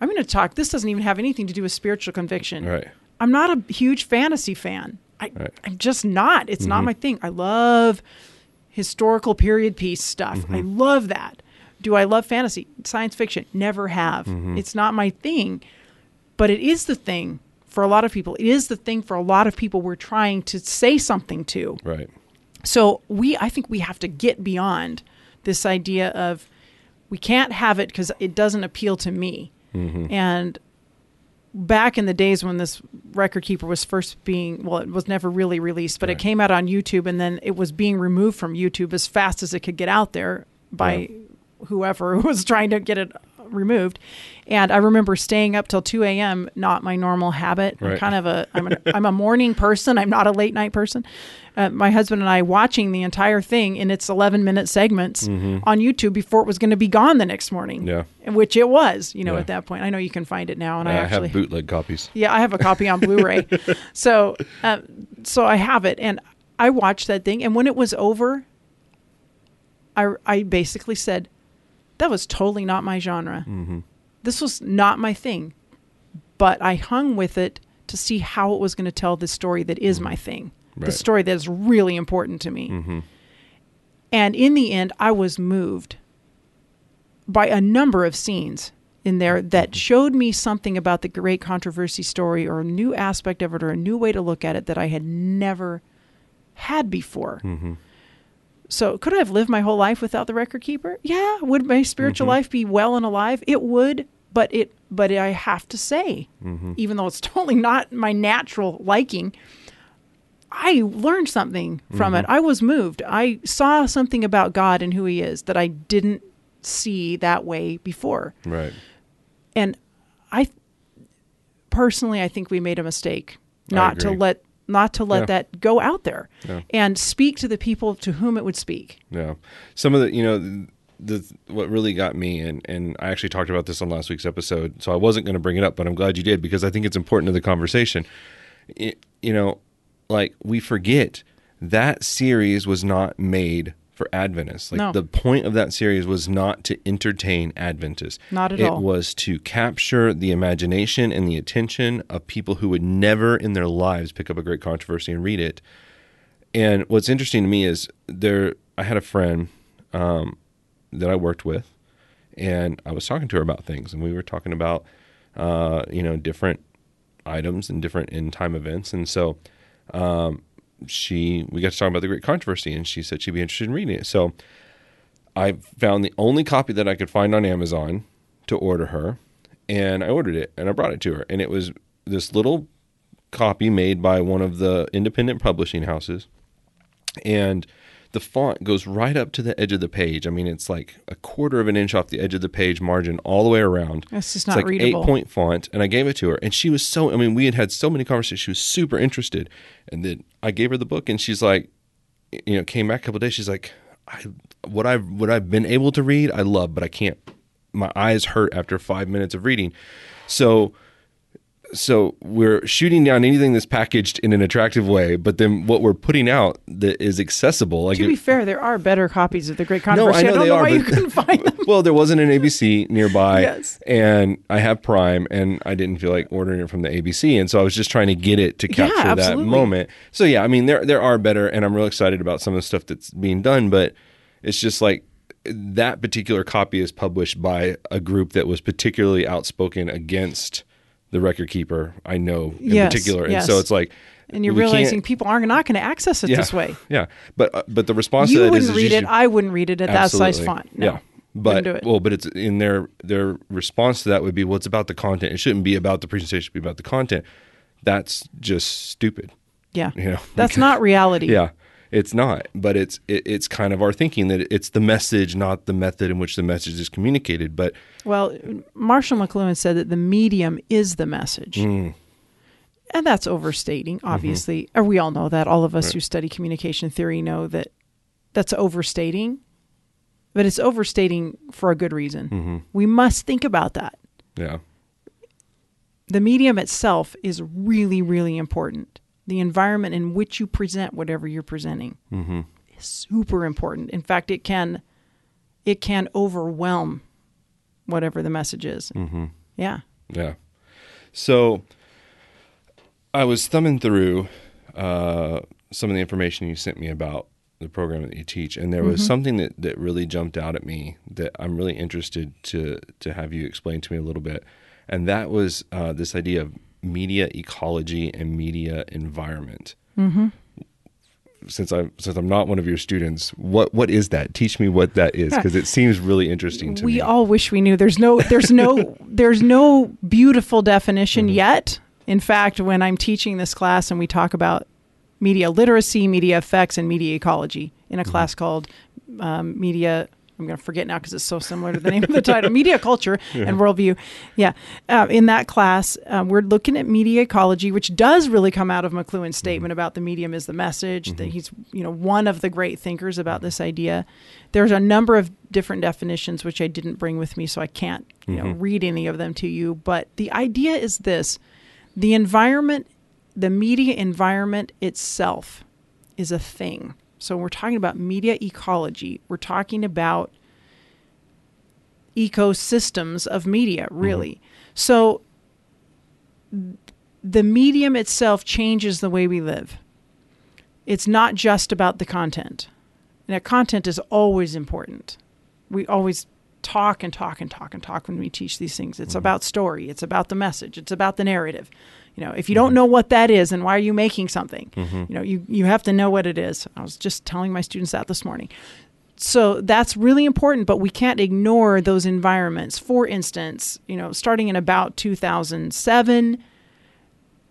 I'm going to talk. This doesn't even have anything to do with spiritual conviction. right I'm not a huge fantasy fan. I, Right. I'm just not. It's not Mhm. my thing. I love historical period piece stuff. I Mm-hmm. love that. Do I love fantasy? Science fiction? Never have. Mhm. It's not my thing. But it is the thing for a lot of people. It is the thing for a lot of people we're trying to say something to. right So we, I think we have to get beyond this idea of we can't have it because it doesn't appeal to me. Mhm. And back in the days when this record keeper was first being, well, it was never really released, but Right. it came out on YouTube and then it was being removed from YouTube as fast as it could get out there by Yeah. Whoever was trying to get it removed. And I remember staying up till 2 a.m. Not my normal habit. I'm kind of a I'm, an, I'm a morning person. I'm not a late night person. Uh, my husband and I watching the entire thing in its 11 minute segments Mhm. on YouTube before it was going to be gone the next morning. yeah Which it was, you know, Yeah. at that point. I know you can find it now, and I, I actually have bootleg copies yeah, I have a copy on Blu-ray. so, uh, so I have it, and I watched that thing. And when it was over, I I basically said, "That was totally not my genre. mm-hmm. This was not my thing." But I hung with it to see how it was going to tell the story that is my thing, the story that is really important to me. Mm-hmm. And in the end, I was moved by a number of scenes in there that showed me something about the great controversy story or a new aspect of it or a new way to look at it that I had never had before. Mm-hmm. So, could I have lived my whole life without the record keeper? Yeah. Would my spiritual Mhm. life be well and alive? It would, but it but I have to say, Mm-hmm. even though it's totally not my natural liking, I learned something from it. Mhm. I was moved. I saw something about God and who He is that I didn't see that way before. right And I personally, I think we made a mistake not to let not to let Yeah. that go out there Yeah. and speak to the people to whom it would speak. Yeah, some of the you know the, the what really got me and and I actually talked about this on last week's episode, so I wasn't going to bring it up, but I'm glad you did because I think it's important to the conversation. It, you know, like we forget that series was not made for Adventists. Like No. the point of that series was not to entertain Adventists. Not at it all. was to capture the imagination and the attention of people who would never in their lives pick up a great controversy and read it. And what's interesting to me is there. I had a friend um, that I worked with, and I was talking to her about things, and we were talking about uh, you know different items and different end time events, and so um, she we got to talk about the great controversy, and she said she'd be interested in reading it. So I found the only copy that I could find on Amazon to order her, and I ordered it, and I brought it to her, and it was this little copy made by one of the independent publishing houses, and the font goes right up to the edge of the page. I mean, it's like a quarter of an inch off the edge of the page margin all the way around. It's just It's not like readable. eight point font, and I gave it to her, and she was so. I mean, we had had so many conversations. She was super interested, and then I gave her the book, and she's like, you know, came back a couple of days. She's like, I, what I've what I've been able to read, I love, but I can't. My eyes hurt after five minutes of reading. So, so we're shooting down anything that's packaged in an attractive way, but then what we're putting out that is accessible. Like To it- be fair, there are better copies of the Great no, I know don't they know are. why you couldn't find them. well, there wasn't an ABC nearby, Yes. and I have Prime, and I didn't feel like ordering it from the ABC, and so I was just trying to get it to Yeah, capture that moment. So yeah, I mean there there are better, and I'm real excited about some of the stuff that's being done, but it's just like that particular copy is published by a group that was particularly outspoken against the record keeper. I know in Yes, particular, and yes. so it's like. And you're realizing people are not going to access it yeah, this way. Yeah, but uh, but the response to You that wouldn't is, is read you it. should- I wouldn't read it at that size font. No, yeah, but well, but it's in their their response to that would be, well, it's about the content. It shouldn't be about the presentation. It should be about the content. That's just stupid. yeah, You know, that's not reality. yeah, it's not. But it's it, it's kind of our thinking that it's the message, not the method in which the message is communicated. But Well, Marshall McLuhan said that the medium is the message. Mm. And that's overstating, Mm-hmm. obviously. Or we all know that. All of us who study communication theory know that that's overstating. But it's overstating for a good reason. Mm-hmm. We must think about that. yeah, The medium itself is really, really important. The environment in which you present whatever you're presenting mm-hmm. is super important. In fact, it can it can overwhelm whatever the message is. Mm-hmm. Yeah. Yeah. So I was thumbing through uh, some of the information you sent me about the program that you teach, and there was something that, that really jumped out at me that I'm really interested to to have you explain to me a little bit, and that was uh, this idea of media ecology and media environment. Since I'm since I'm not one of your students, what what is that? Teach me what that is because it seems really interesting to we me. all wish we knew there's no there's no there's no beautiful definition Mm-hmm. yet in fact when i'm teaching this class and we talk about media literacy media effects and media ecology in a Mm-hmm. class called um, media i'm going to forget now because it's so similar to the name of the title media culture and worldview. Yeah. Uh, in that class uh, we're looking at media ecology which does really come out of mcluhan's statement about the medium is the message that he's you know one of the great thinkers about this idea. There's a number of different definitions which i didn't bring with me so i can't you know read any of them to you but the idea is this the environment the media environment itself is a thing so we're talking about media ecology. We're talking about ecosystems of media mm-hmm. really. So the medium itself changes the way we live. It's not just about the content. Now content is always important. We always talk and talk and talk and talk when we teach these things. It's mm-hmm. about story. It's about the message. It's about the narrative you know if you don't mm-hmm. know what that is and why are you making something? Mm-hmm. You know you, you have to know what it is. I was just telling my students that this morning. So that's really important but we can't ignore those environments. For instance you know starting in about 2007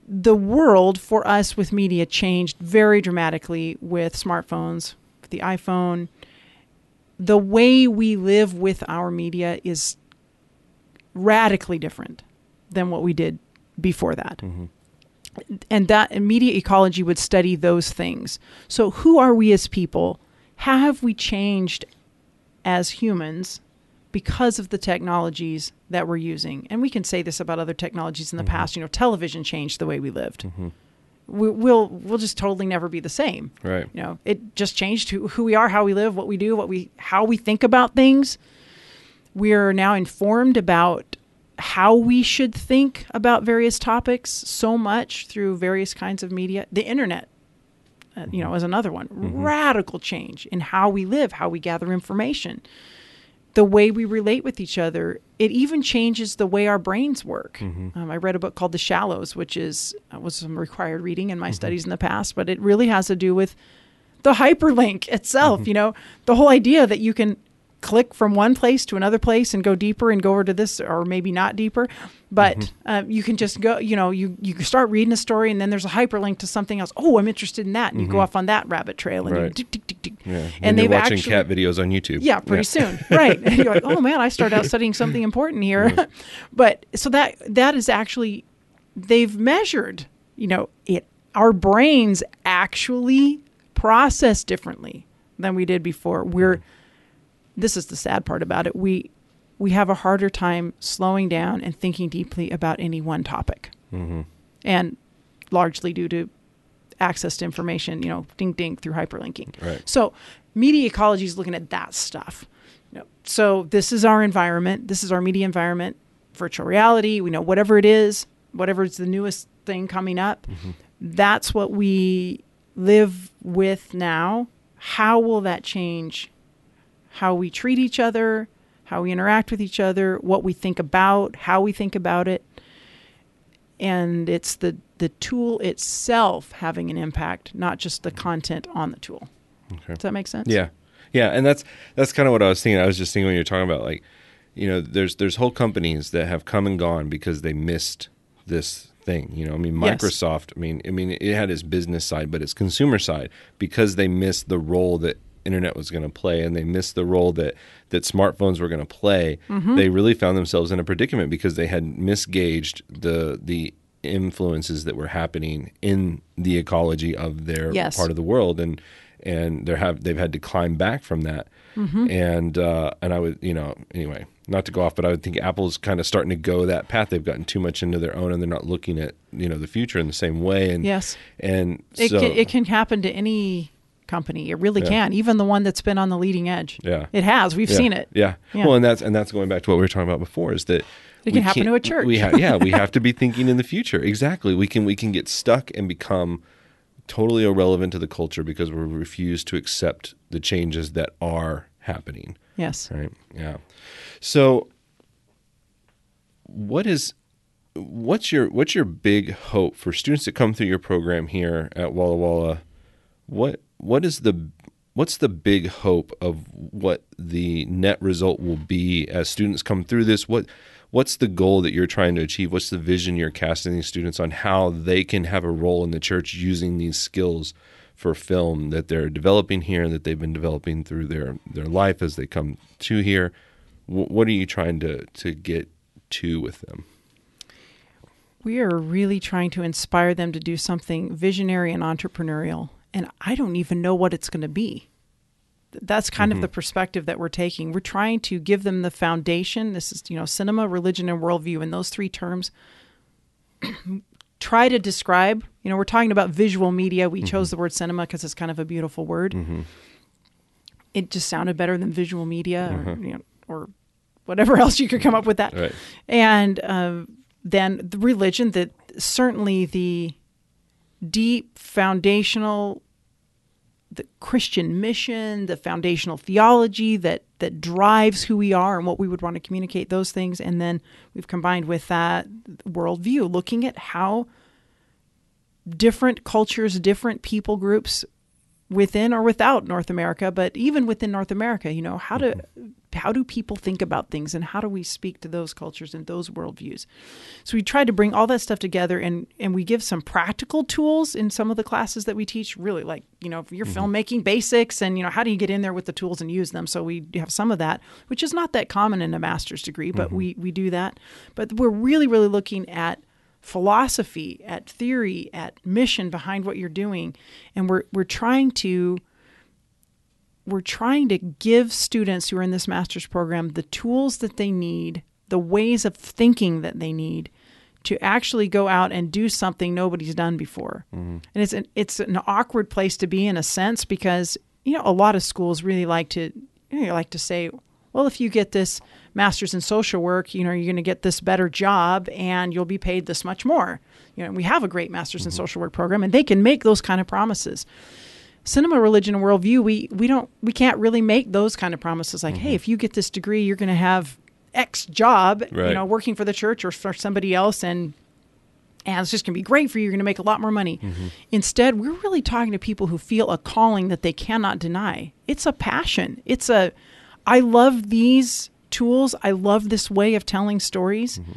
the world for us with media changed very dramatically with smartphones with the iphone. The way we live with our media is radically different than what we did before that. Mm-hmm. And that media ecology would study those things. So who are we as people? How have we changed as humans because of the technologies that we're using? And we can say this about other technologies in the mm-hmm. past. You know television changed the way we lived. Mm-hmm. We, we'll we'll just totally never be the same. Right. you know it just changed who, who we are how we live what we do what we how we think about things. We're now informed about how we should think about various topics so much through various kinds of media the internet uh, you know is another one. Radical change in how we live how we gather information the way we relate with each other. It even changes the way our brains work. Um, i read a book called the shallows which is uh, was some required reading in my studies in the past but it really has to do with the hyperlink itself you know the whole idea that you can click from one place to another place and go deeper and go over to this or maybe not deeper but Mm-hmm. uh, you can just go you know you you start reading a story and then there's a hyperlink to something else oh i'm interested in that and you go off on that rabbit trail and Mm-hmm. Right. tick, tick, tick, tick. Yeah. and they've you're watching actually cat videos on YouTube. yeah, pretty soon. Right. And you're like, oh man, I started out studying something important here. but so that that is actually they've measured, you know, it our brains actually process differently than we did before. We're this is the sad part about it. We we have a harder time slowing down and thinking deeply about any one topic. Mm-hmm. And largely due to access to information, you know, ding ding through hyperlinking. Right. So media ecology is looking at that stuff. You know, so this is our environment. This is our media environment, virtual reality. We know whatever it is, whatever is the newest thing coming up. That's what we live with now. How will that change how we treat each other, how we interact with each other, what we think about, how we think about it? And it's the the tool itself having an impact, not just the content on the tool. Okay. Does that make sense? Yeah, yeah, and that's that's kind of what I was thinking. I was just thinking when you're talking about like, you know, there's there's whole companies that have come and gone because they missed this thing. You know, I mean, Yes. Microsoft. I mean, I mean, it had its business side, but its consumer side because they missed the role that internet was going to play and they missed the role that that smartphones were going to play Mm-hmm. they really found themselves in a predicament because they had misgauged the the influences that were happening in the ecology of their Yes. part of the world and and they have they've had to climb back from that Mm-hmm. and uh, and I would you know anyway not to go off but I would think Apple's kind of starting to go that path they've gotten too much into their own and they're not looking at you know the future in the same way and Yes. and It so can, it can happen to any company. It really Yeah. can. Even the one that's been on the leading edge. Yeah. It has. We've yeah, seen it. yeah. Yeah. well and that's and that's going back to what we were talking about before is that It can happen to a church. we ha- yeah we have to be thinking in the future exactly we can we can get stuck and become totally irrelevant to the culture because we refuse to accept the changes that are happening Yes. Right. Yeah. So, what is what's your what's your big hope for students that come through your program here at Walla Walla? What what is the what's the big hope of what the net result will be as students come through this? What what's the goal that you're trying to achieve? What's the vision you're casting these students on how they can have a role in the church using these skills for film that they're developing here and that they've been developing through their their life as they come to here? Wh- What are you trying to to get to with them? We are really trying to inspire them to do something visionary and entrepreneurial. And I don't even know what it's going to be. That's kind of mm-hmm. the perspective that we're taking. We're trying to give them the foundation. This is, you know, cinema, religion, and worldview. And those three terms try to describe, you know, we're talking about visual media. We chose mm-hmm. the word cinema because it's kind of a beautiful word. Mm-hmm. It just sounded better than visual media or, uh-huh. you know, or whatever else you could come up with that Right. and uh, then the religion that certainly the deep foundational the christian mission the foundational theology that that drives who we are and what we would want to communicate those things. And then we've combined with that worldview looking at how different cultures different people groups within or without North America, but even within North America, you know, how do how do people think about things and how do we speak to those cultures and those worldviews? So we try to bring all that stuff together and and we give some practical tools in some of the classes that we teach, really like, you know, if you're mm-hmm. filmmaking basics and you know, how do you get in there with the tools and use them? So we have some of that, which is not that common in a master's degree, but mm-hmm. we we do that. But we're really really looking at philosophy, at theory, at mission behind what you're doing, and we're we're trying to we're trying to give students who are in this master's program the tools that they need, the ways of thinking that they need to actually go out and do something nobody's done before. Mm-hmm. And it's an, it's an awkward place to be in a sense because you know a lot of schools really like to you know, like to say, well, if you get this master's in social work, you know, you're going to get this better job and you'll be paid this much more. You know, we have a great master's in mm-hmm. social work program and they can make those kind of promises. Cinema, religion, and worldview, we we don't we can't really make those kind of promises like, hey, if you get this degree, you're going to have X job, you know, working for the church or for somebody else, and and it's just going to be great for you. You're going to make a lot more money. Instead, we're really talking to people who feel a calling that they cannot deny. It's a passion. It's a I love these tools. I love this way of telling stories. Mm-hmm.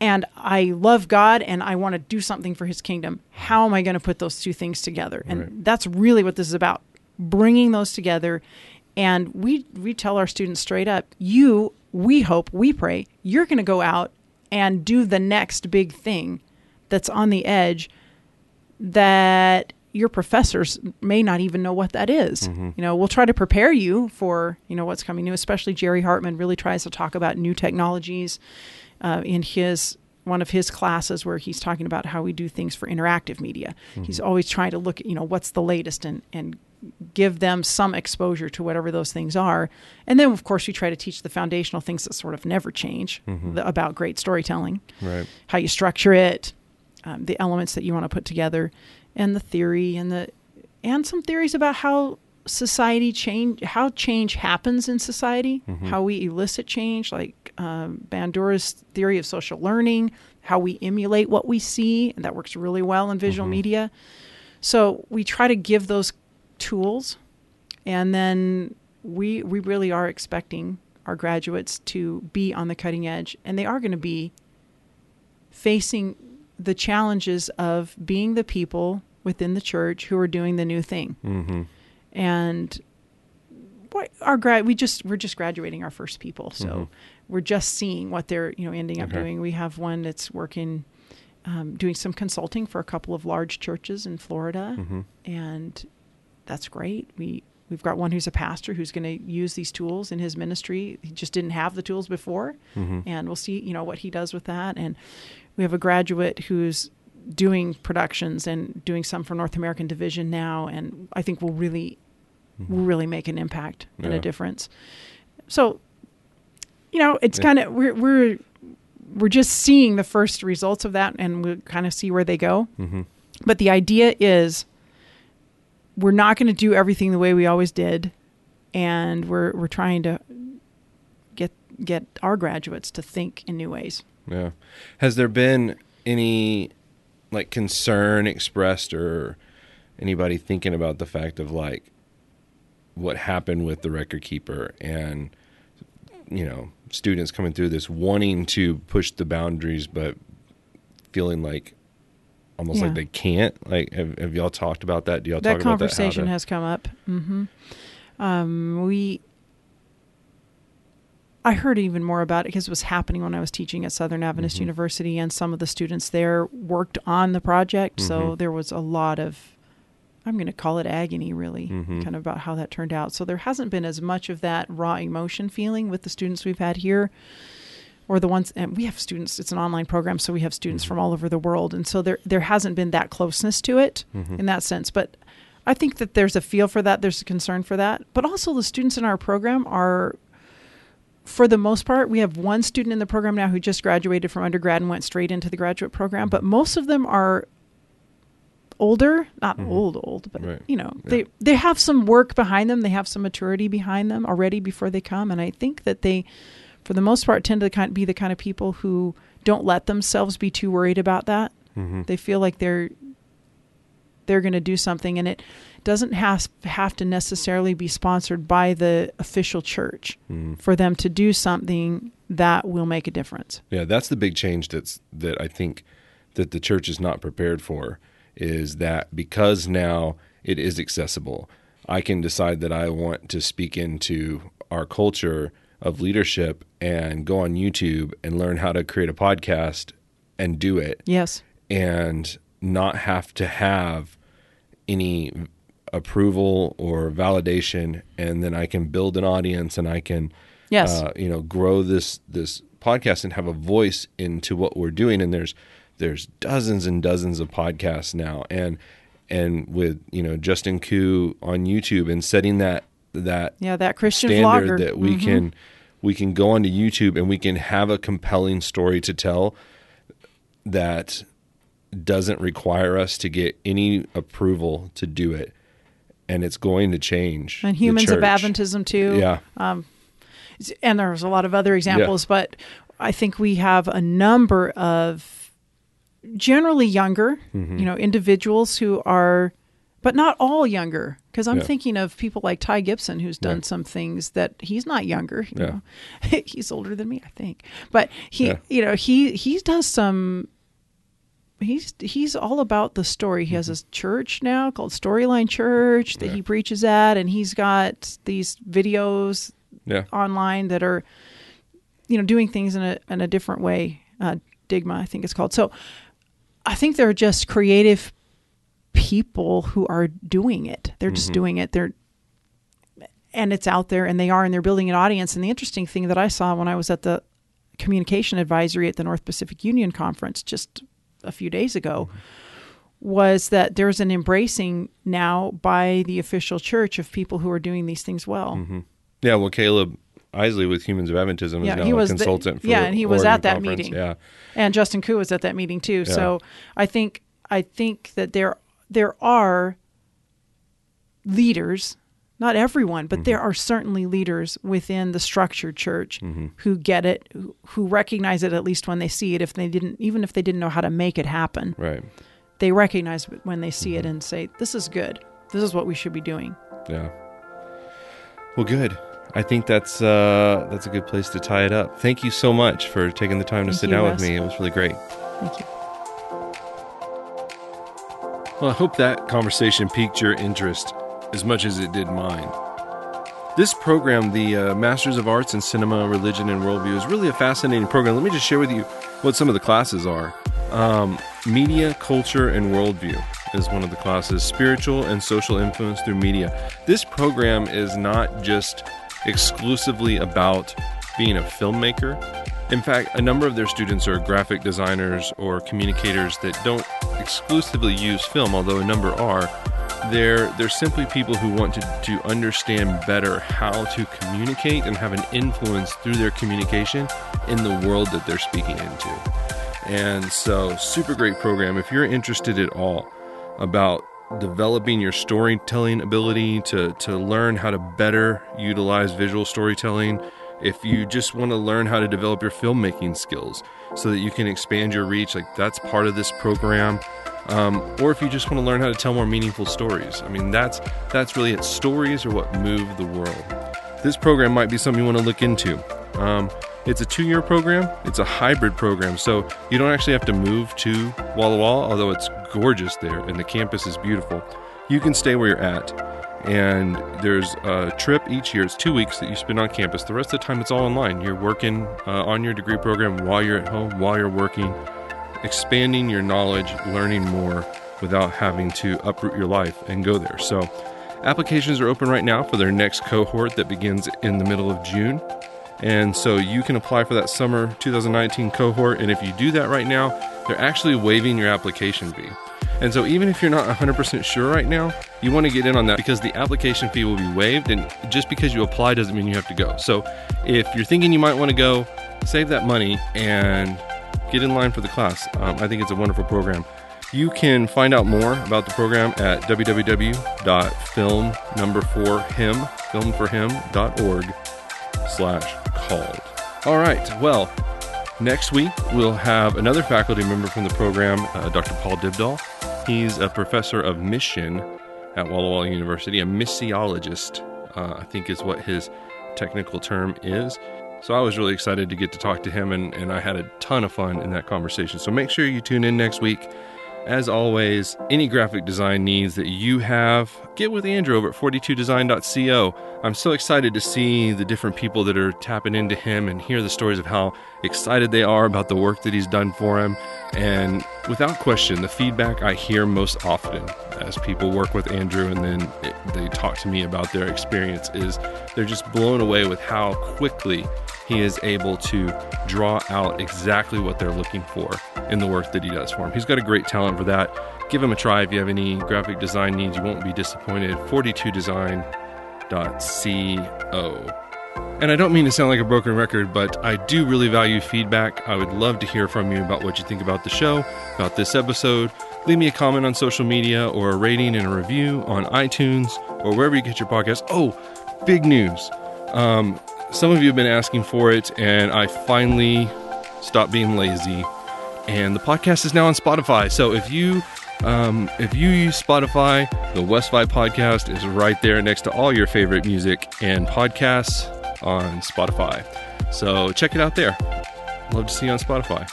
And I love God and I want to do something for his kingdom. How am I going to put those two things together? And Right. that's really what this is about bringing those together. And we, we tell our students straight up, you, we hope, we pray, you're going to go out and do the next big thing that's on the edge that your professors may not even know what that is. Mm-hmm. You know, we'll try to prepare you for, you know, what's coming new, especially Jerry Hartman really tries to talk about new technologies uh, in his one of his classes where he's talking about how we do things for interactive media. He's always trying to look at, you know, what's the latest and and give them some exposure to whatever those things are. And then of course we try to teach the foundational things that sort of never change the, about great storytelling Right. how you structure it, um, the elements that you want to put together, and the theory and the and some theories about how society change, how change happens in society, how we elicit change, like um, Bandura's theory of social learning, how we emulate what we see, and that works really well in visual media. So we try to give those tools, and then we we really are expecting our graduates to be on the cutting edge, and they are going to be facing the challenges of being the people within the church who are doing the new thing. Mm-hmm. And what our grad we just we're just graduating our first people, so Mhm. we're just seeing what they're you know ending up Okay. doing. We have one that's working, um, doing some consulting for a couple of large churches in Florida, Mm-hmm. and that's great. We we've got one who's a pastor who's going to use these tools in his ministry. He just didn't have the tools before, Mm-hmm. and we'll see you know what he does with that. And we have a graduate who's doing productions and doing some for North American Division now, and I think will really will really make an impact and a difference. So, you know, it's Yeah. kind of we're we're we're just seeing the first results of that, and we'll kind of see where they go. Mm-hmm. But the idea is we're not going to do everything the way we always did, and we're we're trying to get get our graduates to think in new ways. Yeah. Has there been any like concern expressed or anybody thinking about the fact of like what happened with the record keeper and you know students coming through this wanting to push the boundaries but feeling like almost Yeah. like they can't like have, have y'all talked about that do y'all that talk about that conversation to- has come up. mm-hmm. Um, we, I heard even more about it because it was happening when I was teaching at Southern Adventist Mhm. University, and some of the students there worked on the project. So Mhm. there was a lot of, I'm going to call it agony, really, Mhm. kind of about how that turned out. So there hasn't been as much of that raw emotion feeling with the students we've had here. Or the ones, and we have students. It's an online program, so we have students Mhm. from all over the world, and so there there hasn't been that closeness to it Mhm. in that sense. But I think that there's a feel for that. There's a concern for that. But also, the students in our program are, for the most part, we have one student in the program now who just graduated from undergrad and went straight into the graduate program. But most of them are older, not Mhm. old, old, but Right. you know, Yeah. they they have some work behind them. They have some maturity behind them already before they come. And I think that they, for the most part, tend to kind be the kind of people who don't let themselves be too worried about that Mhm. they feel like they're they're going to do something and it doesn't has, have to necessarily be sponsored by the official church Mhm. for them to do something that will make a difference. Yeah, that's the big change that's that I think that the church is not prepared for is that because now it is accessible, I can decide that I want to speak into our culture of leadership and go on YouTube and learn how to create a podcast and do it. Yes. And not have to have any approval or validation and then I can build an audience and I can yes. uh, you know grow this this podcast and have a voice into what we're doing. And there's there's dozens and dozens of podcasts now. And and with you know Justin Koo on YouTube and setting that that yeah that christian standard vlogger. that we Mhm. can we can go onto YouTube and we can have a compelling story to tell that doesn't require us to get any approval to do it and it's going to change and humans of adventism too yeah um, and there's a lot of other examples but i think we have a number of generally younger Mhm. you know individuals who are but not all younger Because I'm Yeah. thinking of people like Ty Gibson, who's done Yeah. some things that he's not younger. You Yeah. know, he's older than me, I think. But he, Yeah. you know, he he does some. He's he's all about the story. He has Mm-hmm. church now called Storyline Church that Yeah. he preaches at, and he's got these videos Yeah. online that are, you know, doing things in a in a different way. Uh, Digma, I think it's called. So, I think they're just creative people who are doing it. They're just doing it. They're and it's out there, and they are, and they're building an audience. And the interesting thing that I saw when I was at the communication advisory at the North Pacific Union conference just a few days ago was that there's an embracing now by the official church of people who are doing these things well. Mm-hmm. Yeah, well, Caleb Isley with Humans of Adventism is Yeah, now he a was the- consultant for yeah, and he was Oregon at that Conference. meeting. Yeah, and Justin Koo was at that meeting too. Yeah. So I think I think that there there are leaders, not everyone, but Mm-hmm. there are certainly leaders within the structured church Mm-hmm. who get it, who, who recognize it at least when they see it. If they didn't, even if they didn't know how to make it happen, right. they recognize it when they see it Mm-hmm. and say, "This is good. This is what we should be doing." Yeah. Well, good. I think that's uh, that's a good place to tie it up. Thank you so much for taking the time to sit you, down Wes. with me. It was really great. Thank you. Well, I hope that conversation piqued your interest as much as it did mine. This program, the uh, Masters of Arts in Cinema, Religion, and Worldview, is really a fascinating program. Let me just share with you what some of the classes are. Um, media, Culture, and Worldview is one of the classes. Spiritual and Social Influence Through Media. This program is not just exclusively about being a filmmaker. In fact, a number of their students are graphic designers or communicators that don't exclusively use film, although a number are. They're, they're simply people who want to, to understand better how to communicate and have an influence through their communication in the world that they're speaking into. And so, super great program. If you're interested at all about developing your storytelling ability to, to learn how to better utilize visual storytelling, if you just want to learn how to develop your filmmaking skills so that you can expand your reach, like that's part of this program. Um, or if you just want to learn how to tell more meaningful stories, I mean that's that's really it. Stories are what move the world. This program might be something you want to look into. Um, it's a two-year program. It's a hybrid program, so you don't actually have to move to Walla Walla, although it's gorgeous there and the campus is beautiful. You can stay where you're at, and there's a trip each year. It's two weeks that you spend on campus. The rest of the time, it's all online. You're working uh, on your degree program while you're at home, while you're working, expanding your knowledge, learning more without having to uproot your life and go there. So, applications are open right now for their next cohort that begins in the middle of June. And so you can apply for that summer 2019 cohort. And if you do that right now, they're actually waiving your application fee. And so even if you're not 100% sure right now, you want to get in on that because the application fee will be waived. And just because you apply doesn't mean you have to go. So if you're thinking you might want to go, save that money and get in line for the class. Um, I think it's a wonderful program. You can find out more about the program at www.film number four him filmforhim.org slash called. All right. Well, next week we'll have another faculty member from the program, uh, Dr. Paul Dybdahl. He's a professor of mission at Walla Walla University, a missiologist, uh, I think is what his technical term is. So I was really excited to get to talk to him, and, and I had a ton of fun in that conversation. So make sure you tune in next week. As always, any graphic design needs that you have, get with Andrew over at 42design.co. I'm so excited to see the different people that are tapping into him and hear the stories of how excited they are about the work that he's done for him. And without question, the feedback I hear most often as people work with Andrew and then it, they talk to me about their experience is they're just blown away with how quickly he is able to draw out exactly what they're looking for in the work that he does for them. He's got a great talent for that. Give him a try if you have any graphic design needs. You won't be disappointed. 42design.co. And I don't mean to sound like a broken record, but I do really value feedback. I would love to hear from you about what you think about the show, about this episode. Leave me a comment on social media or a rating and a review on iTunes or wherever you get your podcast. Oh, big news. Um, some of you have been asking for it, and I finally stopped being lazy. And the podcast is now on Spotify. So if you Um, if you use Spotify, the West podcast is right there next to all your favorite music and podcasts on Spotify. So check it out there. Love to see you on Spotify.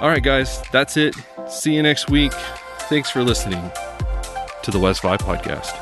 All right, guys, that's it. See you next week. Thanks for listening to the Wes Via podcast.